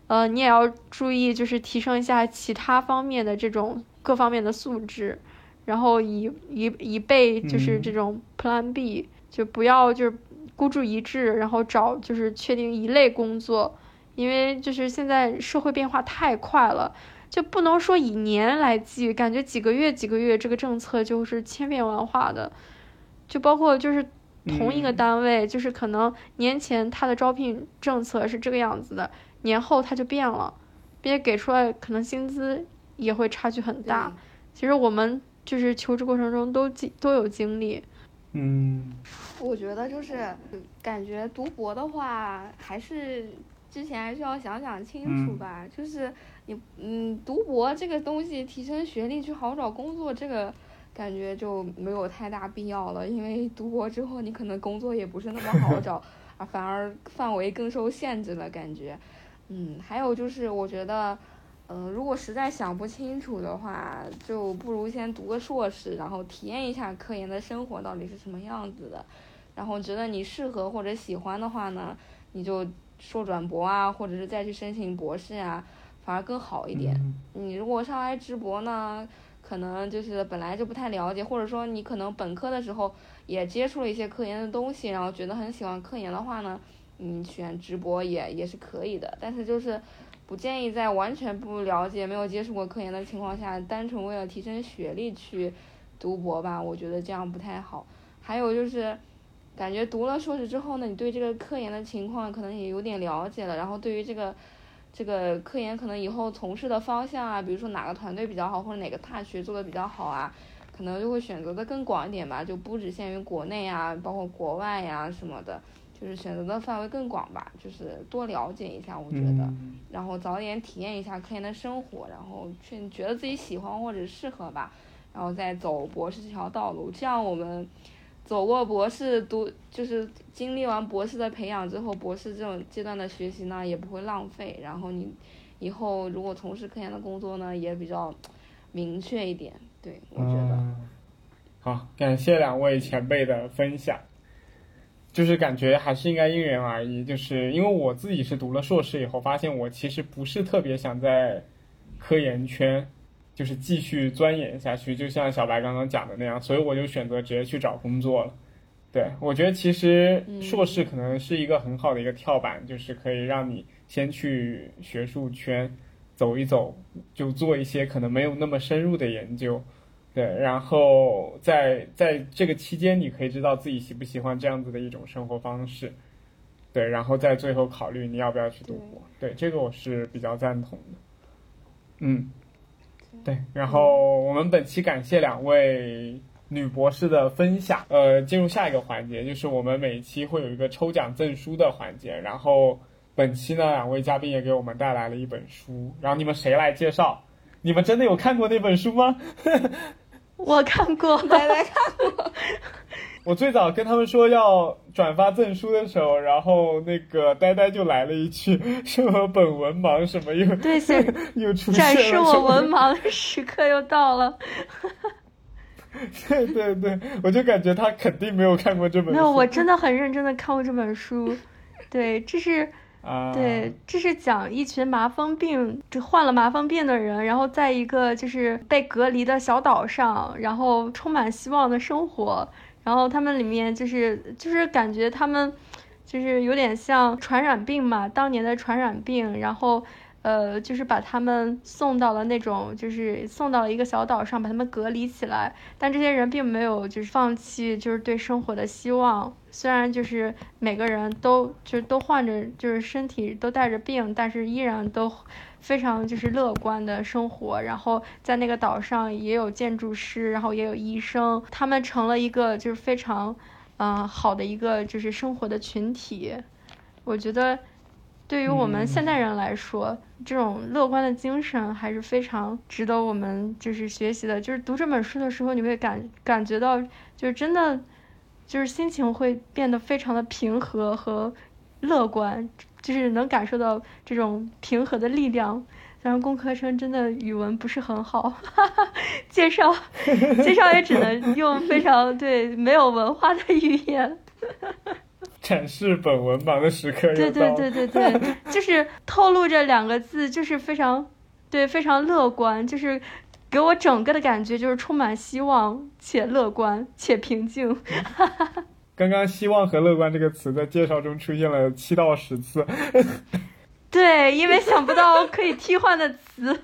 呃，你也要注意就是提升一下其他方面的这种各方面的素质，然后以以以备就是这种 Plan B，就不要就是孤注一掷，然后找就是确定一类工作，因为就是现在社会变化太快了。就不能说以年来计，感觉几个月几个月这个政策就是千变万化的，就包括就是同一个单位，就是可能年前他的招聘政策是这个样子的，年后他就变了，并且给出来可能薪资也会差距很大。其实我们就是求职过程中都经都有经历。嗯，我觉得就是感觉读博的话，还是之前还是要想想清楚吧，就是。你嗯，读博这个东西，提升学历去好找工作，这个感觉就没有太大必要了，因为读博之后你可能工作也不是那么好找 啊，反而范围更受限制了感觉。嗯，还有就是我觉得，嗯，如果实在想不清楚的话，就不如先读个硕士，然后体验一下科研的生活到底是什么样子的。然后觉得你适合或者喜欢的话呢，你就硕转博啊，或者是再去申请博士啊，反而更好一点。你如果上来直博呢，可能就是本来就不太了解，或者说你可能本科的时候也接触了一些科研的东西，然后觉得很喜欢科研的话呢，你选直博也也是可以的。但是就是不建议在完全不了解、没有接触过科研的情况下，单纯为了提升学历去读博吧，我觉得这样不太好。还有就是。感觉读了硕士之后呢，你对这个科研的情况可能也有点了解了，然后对于这个，这个科研可能以后从事的方向啊，比如说哪个团队比较好，或者哪个大学做的比较好啊，可能就会选择的更广一点吧，就不只限于国内啊，包括国外呀什么的，就是选择的范围更广吧，就是多了解一下，我觉得，然后早点体验一下科研的生活，然后去觉得自己喜欢或者适合吧，然后再走博士这条道路，这样我们。走过博士读，就是经历完博士的培养之后，博士这种阶段的学习呢，也不会浪费。然后你以后如果从事科研的工作呢，也比较明确一点。对，我觉得。好，感谢两位前辈的分享。就是感觉还是应该因人而异，就是因为我自己是读了硕士以后，发现我其实不是特别想在科研圈。就是继续钻研下去，就像小白刚刚讲的那样，所以我就选择直接去找工作了。对我觉得其实硕士可能是一个很好的一个跳板，就是可以让你先去学术圈走一走，就做一些可能没有那么深入的研究。对，然后在在这个期间，你可以知道自己喜不喜欢这样子的一种生活方式。对，然后再最后考虑你要不要去读博。对，这个我是比较赞同的。嗯。对，然后我们本期感谢两位女博士的分享。呃，进入下一个环节，就是我们每期会有一个抽奖赠书的环节。然后本期呢，两位嘉宾也给我们带来了一本书。然后你们谁来介绍？你们真的有看过那本书吗？我看过，来来看过。我最早跟他们说要转发赠书的时候，然后那个呆呆就来了一句什么本文盲什么又对，又出现了，展示我文盲的时刻又到了。对对对，我就感觉他肯定没有看过这本书。没有，我真的很认真的看过这本书。对，这是啊，对，这是讲一群麻风病，就患了麻风病的人，然后在一个就是被隔离的小岛上，然后充满希望的生活。然后他们里面就是就是感觉他们，就是有点像传染病嘛，当年的传染病。然后，呃，就是把他们送到了那种，就是送到了一个小岛上，把他们隔离起来。但这些人并没有就是放弃，就是对生活的希望。虽然就是每个人都就是都患着，就是身体都带着病，但是依然都。非常就是乐观的生活，然后在那个岛上也有建筑师，然后也有医生，他们成了一个就是非常，嗯好的一个就是生活的群体。我觉得，对于我们现代人来说，这种乐观的精神还是非常值得我们就是学习的。就是读这本书的时候，你会感感觉到，就是真的，就是心情会变得非常的平和和乐观。就是能感受到这种平和的力量，虽然工科生真的语文不是很好，哈 哈介绍 介绍也只能用非常对没有文化的语言，展示本文盲的时刻对对对对对，就是透露着两个字，就是非常对非常乐观，就是给我整个的感觉就是充满希望且乐观且平静。刚刚“希望”和“乐观”这个词在介绍中出现了七到十次。对，因为想不到可以替换的词。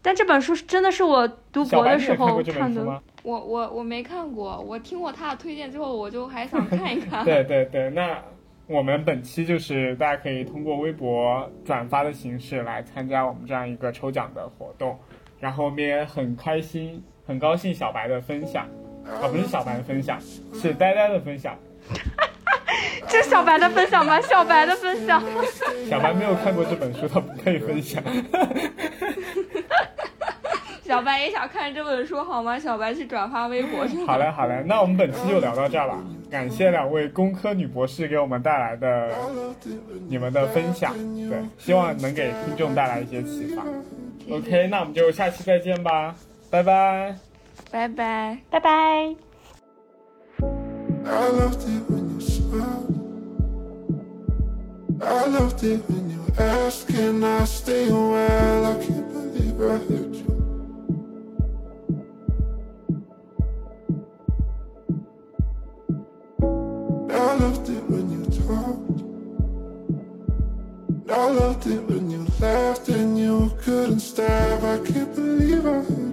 但这本书真的是我读博的时候看的。我我我没看过，我听过他的推荐之后，我就还想看一看。对对对，那我们本期就是大家可以通过微博转发的形式来参加我们这样一个抽奖的活动，然后我们也很开心、很高兴小白的分享。啊，不是小白的分享，是呆呆的分享。这是小白的分享吗？小白的分享。小白没有看过这本书，他不可以分享。小白也想看这本书好吗？小白去转发微博去。好嘞，好嘞，那我们本期就聊到这儿吧。感谢两位工科女博士给我们带来的你们的分享，对，希望能给听众带来一些启发。OK，那我们就下期再见吧，拜拜，拜拜，拜拜。I loved it when you smiled. I loved it when you asked, Can I stay a while? I can't believe I hurt you. I loved it when you talked. I loved it when you laughed and you couldn't stop. I can't believe I hurt you.